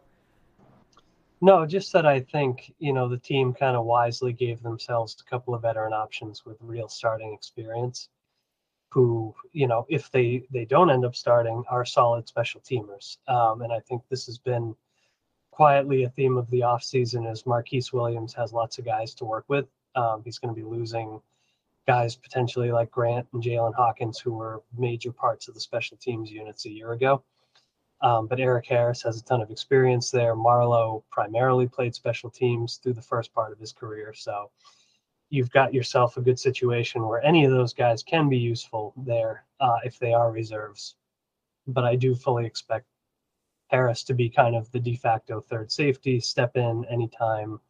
Speaker 2: No, just that I think you know the team kind of wisely gave themselves a couple of veteran options with real starting experience who you know if they they don't end up starting are solid special teamers. Um, and i think this has been quietly a theme of the offseason as marquice williams has lots of guys to work with. Um, he's going to be losing guys potentially like grant and Jaylinn hawkins who were major parts of the special teams units a year ago um, but Erik harris has a ton of experience there marlowe primarily played special teams through the first part of his career so you've got yourself a good situation where any of those guys can be useful there uh, if they are reserves. But I do fully expect Harris to be kind of the de facto third safety, step in anytime,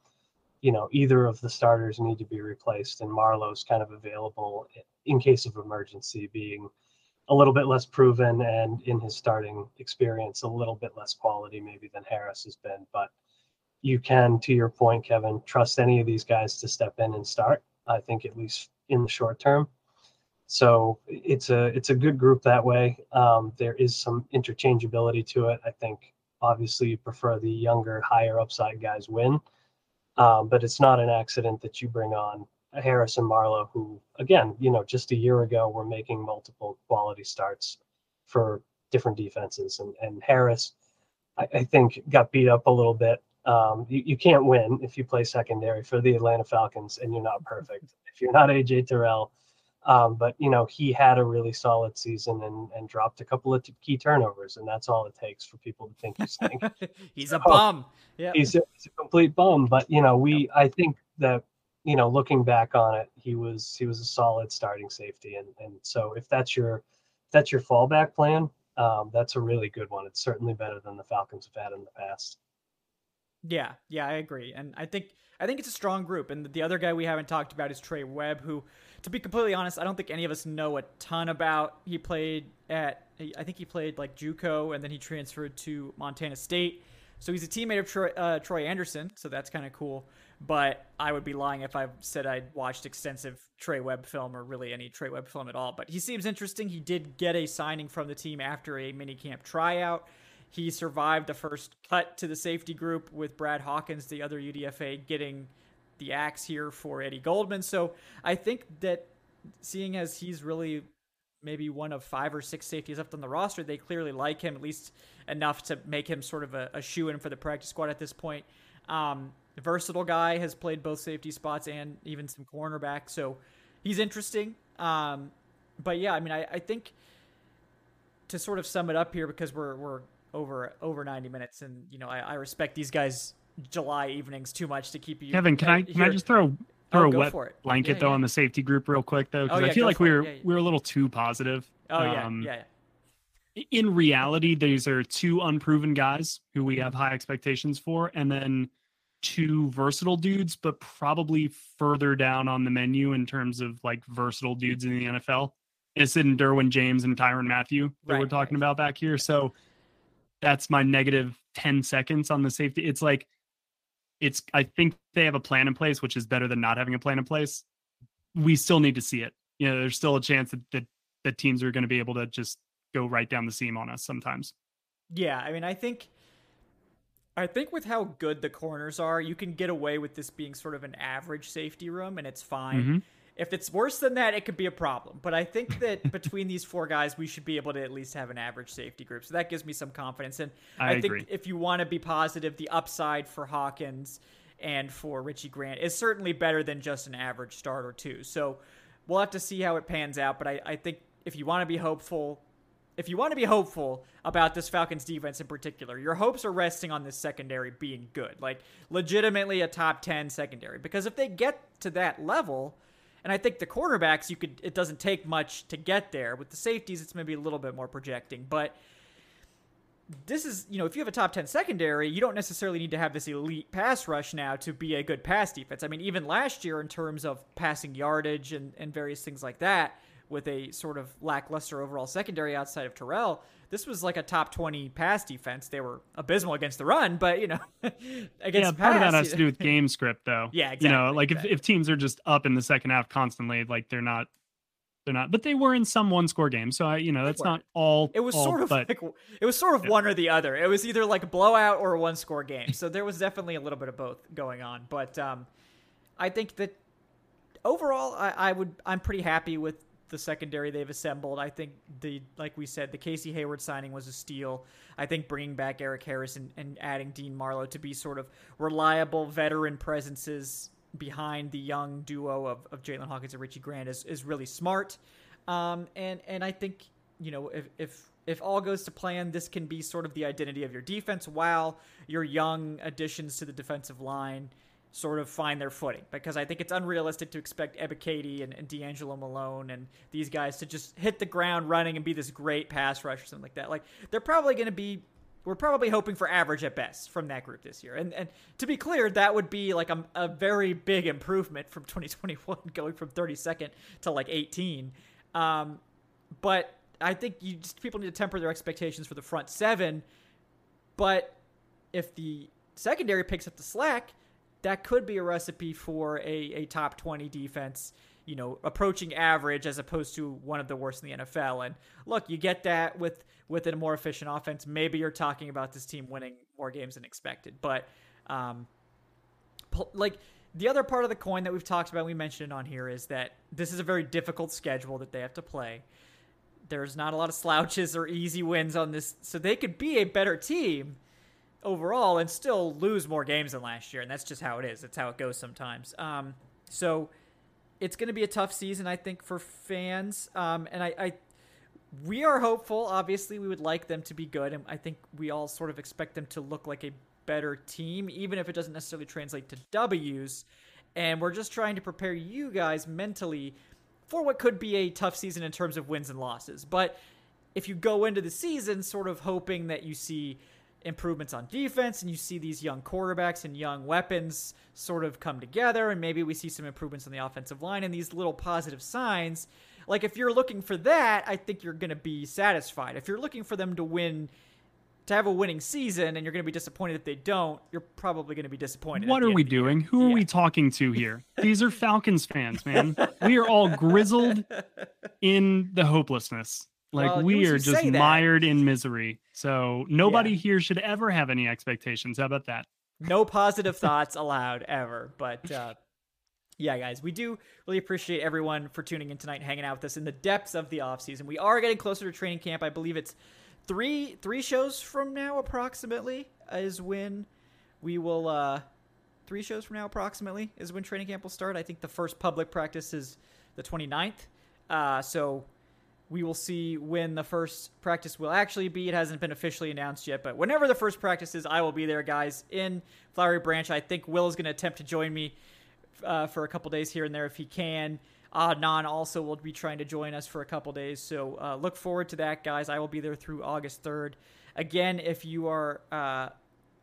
Speaker 2: you know, either of the starters need to be replaced, and Marlowe's kind of available in case of emergency, being a little bit less proven and in his starting experience, a little bit less quality maybe than Harris has been. But you can, to your point, Kevin, trust any of these guys to step in and start. I think at least in the short term. So it's a it's a good group that way. Um, there is some interchangeability to it. I think obviously you prefer the younger, higher upside guys win, um, but it's not an accident that you bring on Harris and Marlowe, who again, you know, just a year ago were making multiple quality starts for different defenses, and and Harris, I, I think, got beat up a little bit um, you, you can't win if you play secondary for the Atlanta Falcons and you're not perfect. If you're not AJ Terrell, um, but you know he had a really solid season and, and dropped a couple of t- key turnovers, and that's all it takes for people to think he's
Speaker 1: he's so, a bum.
Speaker 2: Yeah, he's a, he's a complete bum. But you know, we I think that you know looking back on it, he was he was a solid starting safety, and and so if that's your if that's your fallback plan, um, that's a really good one. It's certainly better than the Falcons have had in the past.
Speaker 1: Yeah, yeah, I agree, and I think I think it's a strong group. And the other guy we haven't talked about is Trey Webb, who, to be completely honest, I don't think any of us know a ton about. He played at I think he played like JUCO, and then he transferred to Montana State. So he's a teammate of Troy, uh, Troy Anderson, so that's kind of cool. But I would be lying if I said I'd watched extensive Trey Webb film or really any Trey Webb film at all. But he seems interesting. He did get a signing from the team after a minicamp tryout. He survived the first cut to the safety group with Brad Hawkins, the other UDFA, getting the axe here for Eddie Goldman. So I think that seeing as he's really maybe one of five or six safeties left on the roster, they clearly like him at least enough to make him sort of a, a shoe in for the practice squad at this point. Um, versatile guy has played both safety spots and even some cornerback, so he's interesting. Um, but yeah, I mean, I, I think to sort of sum it up here because we're we're over over 90 minutes and you know I, I respect these guys July evenings too much to keep you
Speaker 3: Kevin, can I can I just throw throw oh, a wet blanket yeah, though yeah. on the safety group real quick though because oh, yeah, I feel like we were we were a little too positive.
Speaker 1: Oh um, yeah,
Speaker 3: yeah. In reality, these are two unproven guys who we have high expectations for, and then two versatile dudes, but probably further down on the menu in terms of like versatile dudes in the NFL. It's in Derwin James and Tyrann Mathieu that right, we're talking right. about back here. So that's my negative 10 seconds on the safety. It's like it's I think they have a plan in place, which is better than not having a plan in place. We still need to see it. You know, there's still a chance that that, that teams are going to be able to just go right down the seam on us sometimes.
Speaker 1: Yeah, I mean, I think I think with how good the corners are, you can get away with this being sort of an average safety room and it's fine. Mm-hmm. If it's worse than that, it could be a problem. But I think that between these four guys, we should be able to at least have an average safety group. So that gives me some confidence. And I, I think if you want to be positive, the upside for Hawkins and for Richie Grant is certainly better than just an average start or two. So we'll have to see how it pans out. But I, I think if you want to be hopeful, if you want to be hopeful about this Falcons defense in particular, your hopes are resting on this secondary being good, like legitimately a top 10 secondary. Because if they get to that level, and I think the cornerbacks, you could it doesn't take much to get there. With the safeties, it's maybe a little bit more projecting, but this is you know if you have a top 10 secondary you don't necessarily need to have this elite pass rush now to be a good pass defense i mean even last year in terms of passing yardage and, and various things like that with a sort of lackluster overall secondary outside of terrell this was like a top 20 pass defense. They were abysmal against the run, but you know, against yeah,
Speaker 3: part pass, of that has to do with game script though.
Speaker 1: Yeah, exactly.
Speaker 3: You know, like
Speaker 1: exactly.
Speaker 3: if, if teams are just up in the second half constantly, like they're not they're not, but they were in some one score games. So I, you know, that's not all.
Speaker 1: It was
Speaker 3: all,
Speaker 1: sort of
Speaker 3: but,
Speaker 1: like it was sort of yeah. one or the other. It was either like a blowout or a one score game. So there was definitely a little bit of both going on. But um, I think that overall, I, I would I'm pretty happy with the secondary they've assembled. I think the like we said, the Casey Hayward signing was a steal. I think bringing back Erik Harris and, and adding Dean Marlowe to be sort of reliable veteran presences behind the young duo of, of Jaylinn Hawkins and Richie Grant is, is really smart. Um, and and I think you know if if if all goes to plan, this can be sort of the identity of your defense while your young additions to the defensive line sort of find their footing because I think it's unrealistic to expect Ebiketie and, and DeAngelo Malone and these guys to just hit the ground running and be this great pass rush or something like that. Like they're probably going to be we're probably hoping for average at best from that group this year. And and to be clear, that would be like a, a very big improvement from 2021 going from 32nd to like 18. Um, but I think you just people need to temper their expectations for the front seven. But if the secondary picks up the slack, that could be a recipe for a, a top 20 defense, you know, approaching average as opposed to one of the worst in the NFL. And look, you get that with with a more efficient offense. Maybe you're talking about this team winning more games than expected. But um, like the other part of the coin that we've talked about, we mentioned it on here, is that this is a very difficult schedule that they have to play. There's not a lot of slouches or easy wins on this, so they could be a better team overall and still lose more games than last year, and that's just how it is. That's how it goes sometimes. Um, so it's going to be a tough season, I think, for fans. Um, and I, I, we are hopeful. Obviously, we would like them to be good, and I think we all sort of expect them to look like a better team, even if it doesn't necessarily translate to W's. And we're just trying to prepare you guys mentally for what could be a tough season in terms of wins and losses. But if you go into the season sort of hoping that you see improvements on defense and you see these young quarterbacks and young weapons sort of come together and maybe we see some improvements on the offensive line and these little positive signs. Like if you're looking for that i think you're going to be satisfied. If you're looking for them to win to have a winning season and you're going to be disappointed if they don't you're probably going to be disappointed
Speaker 3: what are we doing? Who yeah. are we talking to here? These are falcons fans man. We are all grizzled in the hopelessness like well, we are just mired in misery. So nobody yeah. here should ever have any expectations. How about that?
Speaker 1: No positive thoughts allowed ever. But uh, yeah, guys, we do really appreciate everyone for tuning in tonight and hanging out with us in the depths of the off season. We are getting closer to training camp. I believe it's three three shows from now approximately is when we will uh three shows from now approximately is when training camp will start. I think the first public practice is the 29th. Uh so we will see when the first practice will actually be. It hasn't been officially announced yet, but whenever the first practice is, I will be there, guys, in Flowery Branch. I think Will is going to attempt to join me uh, for a couple days here and there if he can. Adnan also will be trying to join us for a couple days, so uh, look forward to that, guys. I will be there through August 3rd. Again, if you are uh,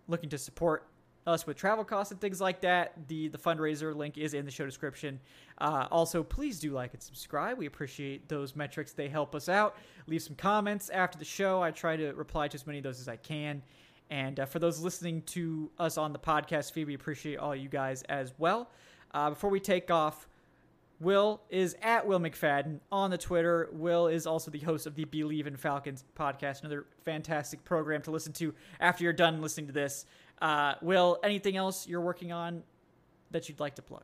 Speaker 1: looking to support us with travel costs and things like that, the the fundraiser link is in the show description. Uh, also, please do like and subscribe. We appreciate those metrics; they help us out. Leave some comments after the show. I try to reply to as many of those as I can. And uh, for those listening to us on the podcast feed, we appreciate all you guys as well. Uh, before we take off, Will is at Will McFadden on the Twitter. Will is also the host of the Bleav in Falcons podcast, another fantastic program to listen to after you're done listening to this. Uh, Will, anything else you're working on that you'd like to plug?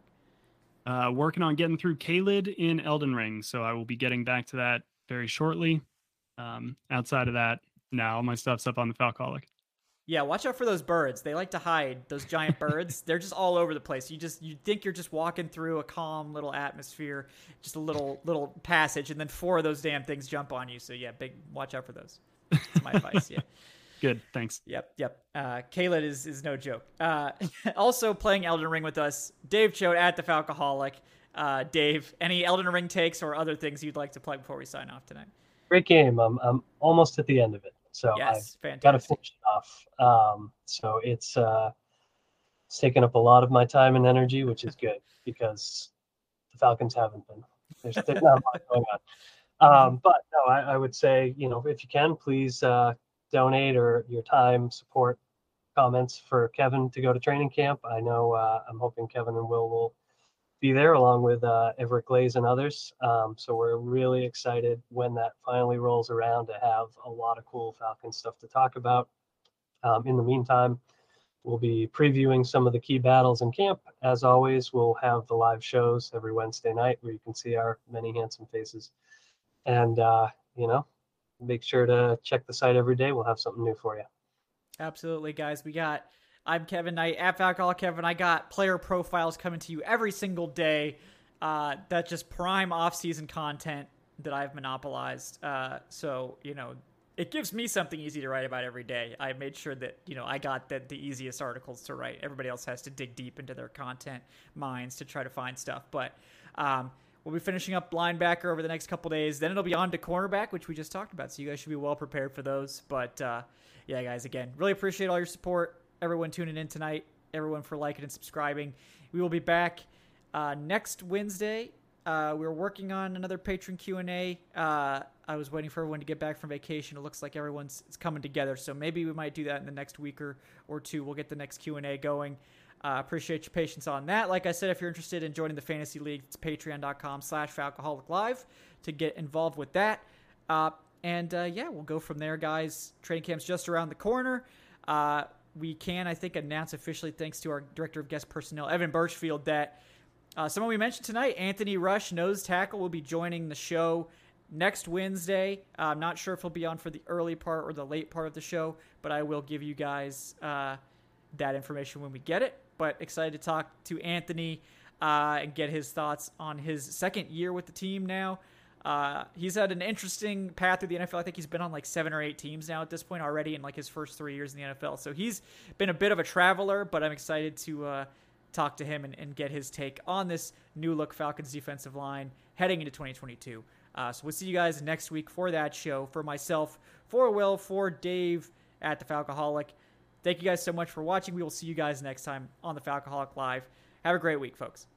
Speaker 3: Uh, working on getting through Caelid in Elden Ring, so I will be getting back to that very shortly. Um, outside of that, now my stuff's up on the Falcoholic.
Speaker 1: Yeah, watch out for those birds. They like to hide. Those giant birds. They're just all over the place. You just you think you're just walking through a calm little atmosphere, just a little little passage, and then four of those damn things jump on you. So yeah, big watch out for those. That's my advice. Yeah.
Speaker 3: Good, thanks.
Speaker 1: Yep, yep. Uh, Caelid is is no joke. Uh, also playing Elden Ring with us, Dave Choate at the Falcoholic. Uh, Dave, any Elden Ring takes or other things you'd like to plug before we sign off tonight?
Speaker 2: Great game. I'm I'm almost at the end of it. So yes, I've got to finish it off. Um, so it's uh, it's taken up a lot of my time and energy, which is good because the Falcons haven't been. There's, there's not a lot going on. Um, but no, I, I, would say you know if you can, please uh, donate or your time, support, comments for Kevin to go to training camp. I know uh, I'm hoping Kevin and Will will be there along with uh, Everett Glaze and others. Um, so we're really excited when that finally rolls around to have a lot of cool Falcon stuff to talk about. Um, in the meantime, we'll be previewing some of the key battles in camp. As always, we'll have the live shows every Wednesday night where you can see our many handsome faces. And, uh, you know, make sure to check the site every day. We'll have something new for you.
Speaker 1: Absolutely, guys. We got I'm Kevin Knight at Falcoholic Kevin. I got player profiles coming to you every single day. Uh, that's just prime off-season content that I've monopolized. Uh, so you know, it gives me something easy to write about every day. I made sure that you know I got the, the easiest articles to write. Everybody else has to dig deep into their content minds to try to find stuff. But um, we'll be finishing up linebacker over the next couple days. Then it'll be on to cornerback, which we just talked about. So you guys should be well prepared for those. But uh, yeah, guys, again, really appreciate all your support everyone tuning in tonight, everyone for liking and subscribing. We will be back uh, next Wednesday. Uh, we're working on another Patreon Q and A. Uh, I was waiting for everyone to get back from vacation. It looks like everyone's coming together, so maybe we might do that in the next week or, or two. We'll get the next Q and A going. Uh, appreciate your patience on that. Like I said, if you're interested in joining the fantasy league, it's patreon.com/slash Falcoholic Live to get involved with that. Uh, and uh, yeah, we'll go from there, guys. Training camp's just around the corner. Uh, we can, I think, announce officially, thanks to our director of guest personnel, Evan Birchfield, that uh, someone we mentioned tonight, Anthony Rush, nose tackle, will be joining the show next Wednesday. Uh, I'm not sure if he'll be on for the early part or the late part of the show, but I will give you guys uh, that information when we get it. But excited to talk to Anthony uh, and get his thoughts on his second year with the team now. Uh, he's had an interesting path through the NFL. I think he's been on like seven or eight teams now at this point already in like his first three years in the NFL. So he's been a bit of a traveler, but I'm excited to uh, talk to him and, and, get his take on this new look Falcons defensive line heading into 2022. Uh, so we'll see you guys next week for that show. For myself, for Will, for Dave at the Falcoholic. Thank you guys so much for watching. We will see you guys next time on the Falcoholic Live. Have a great week, folks.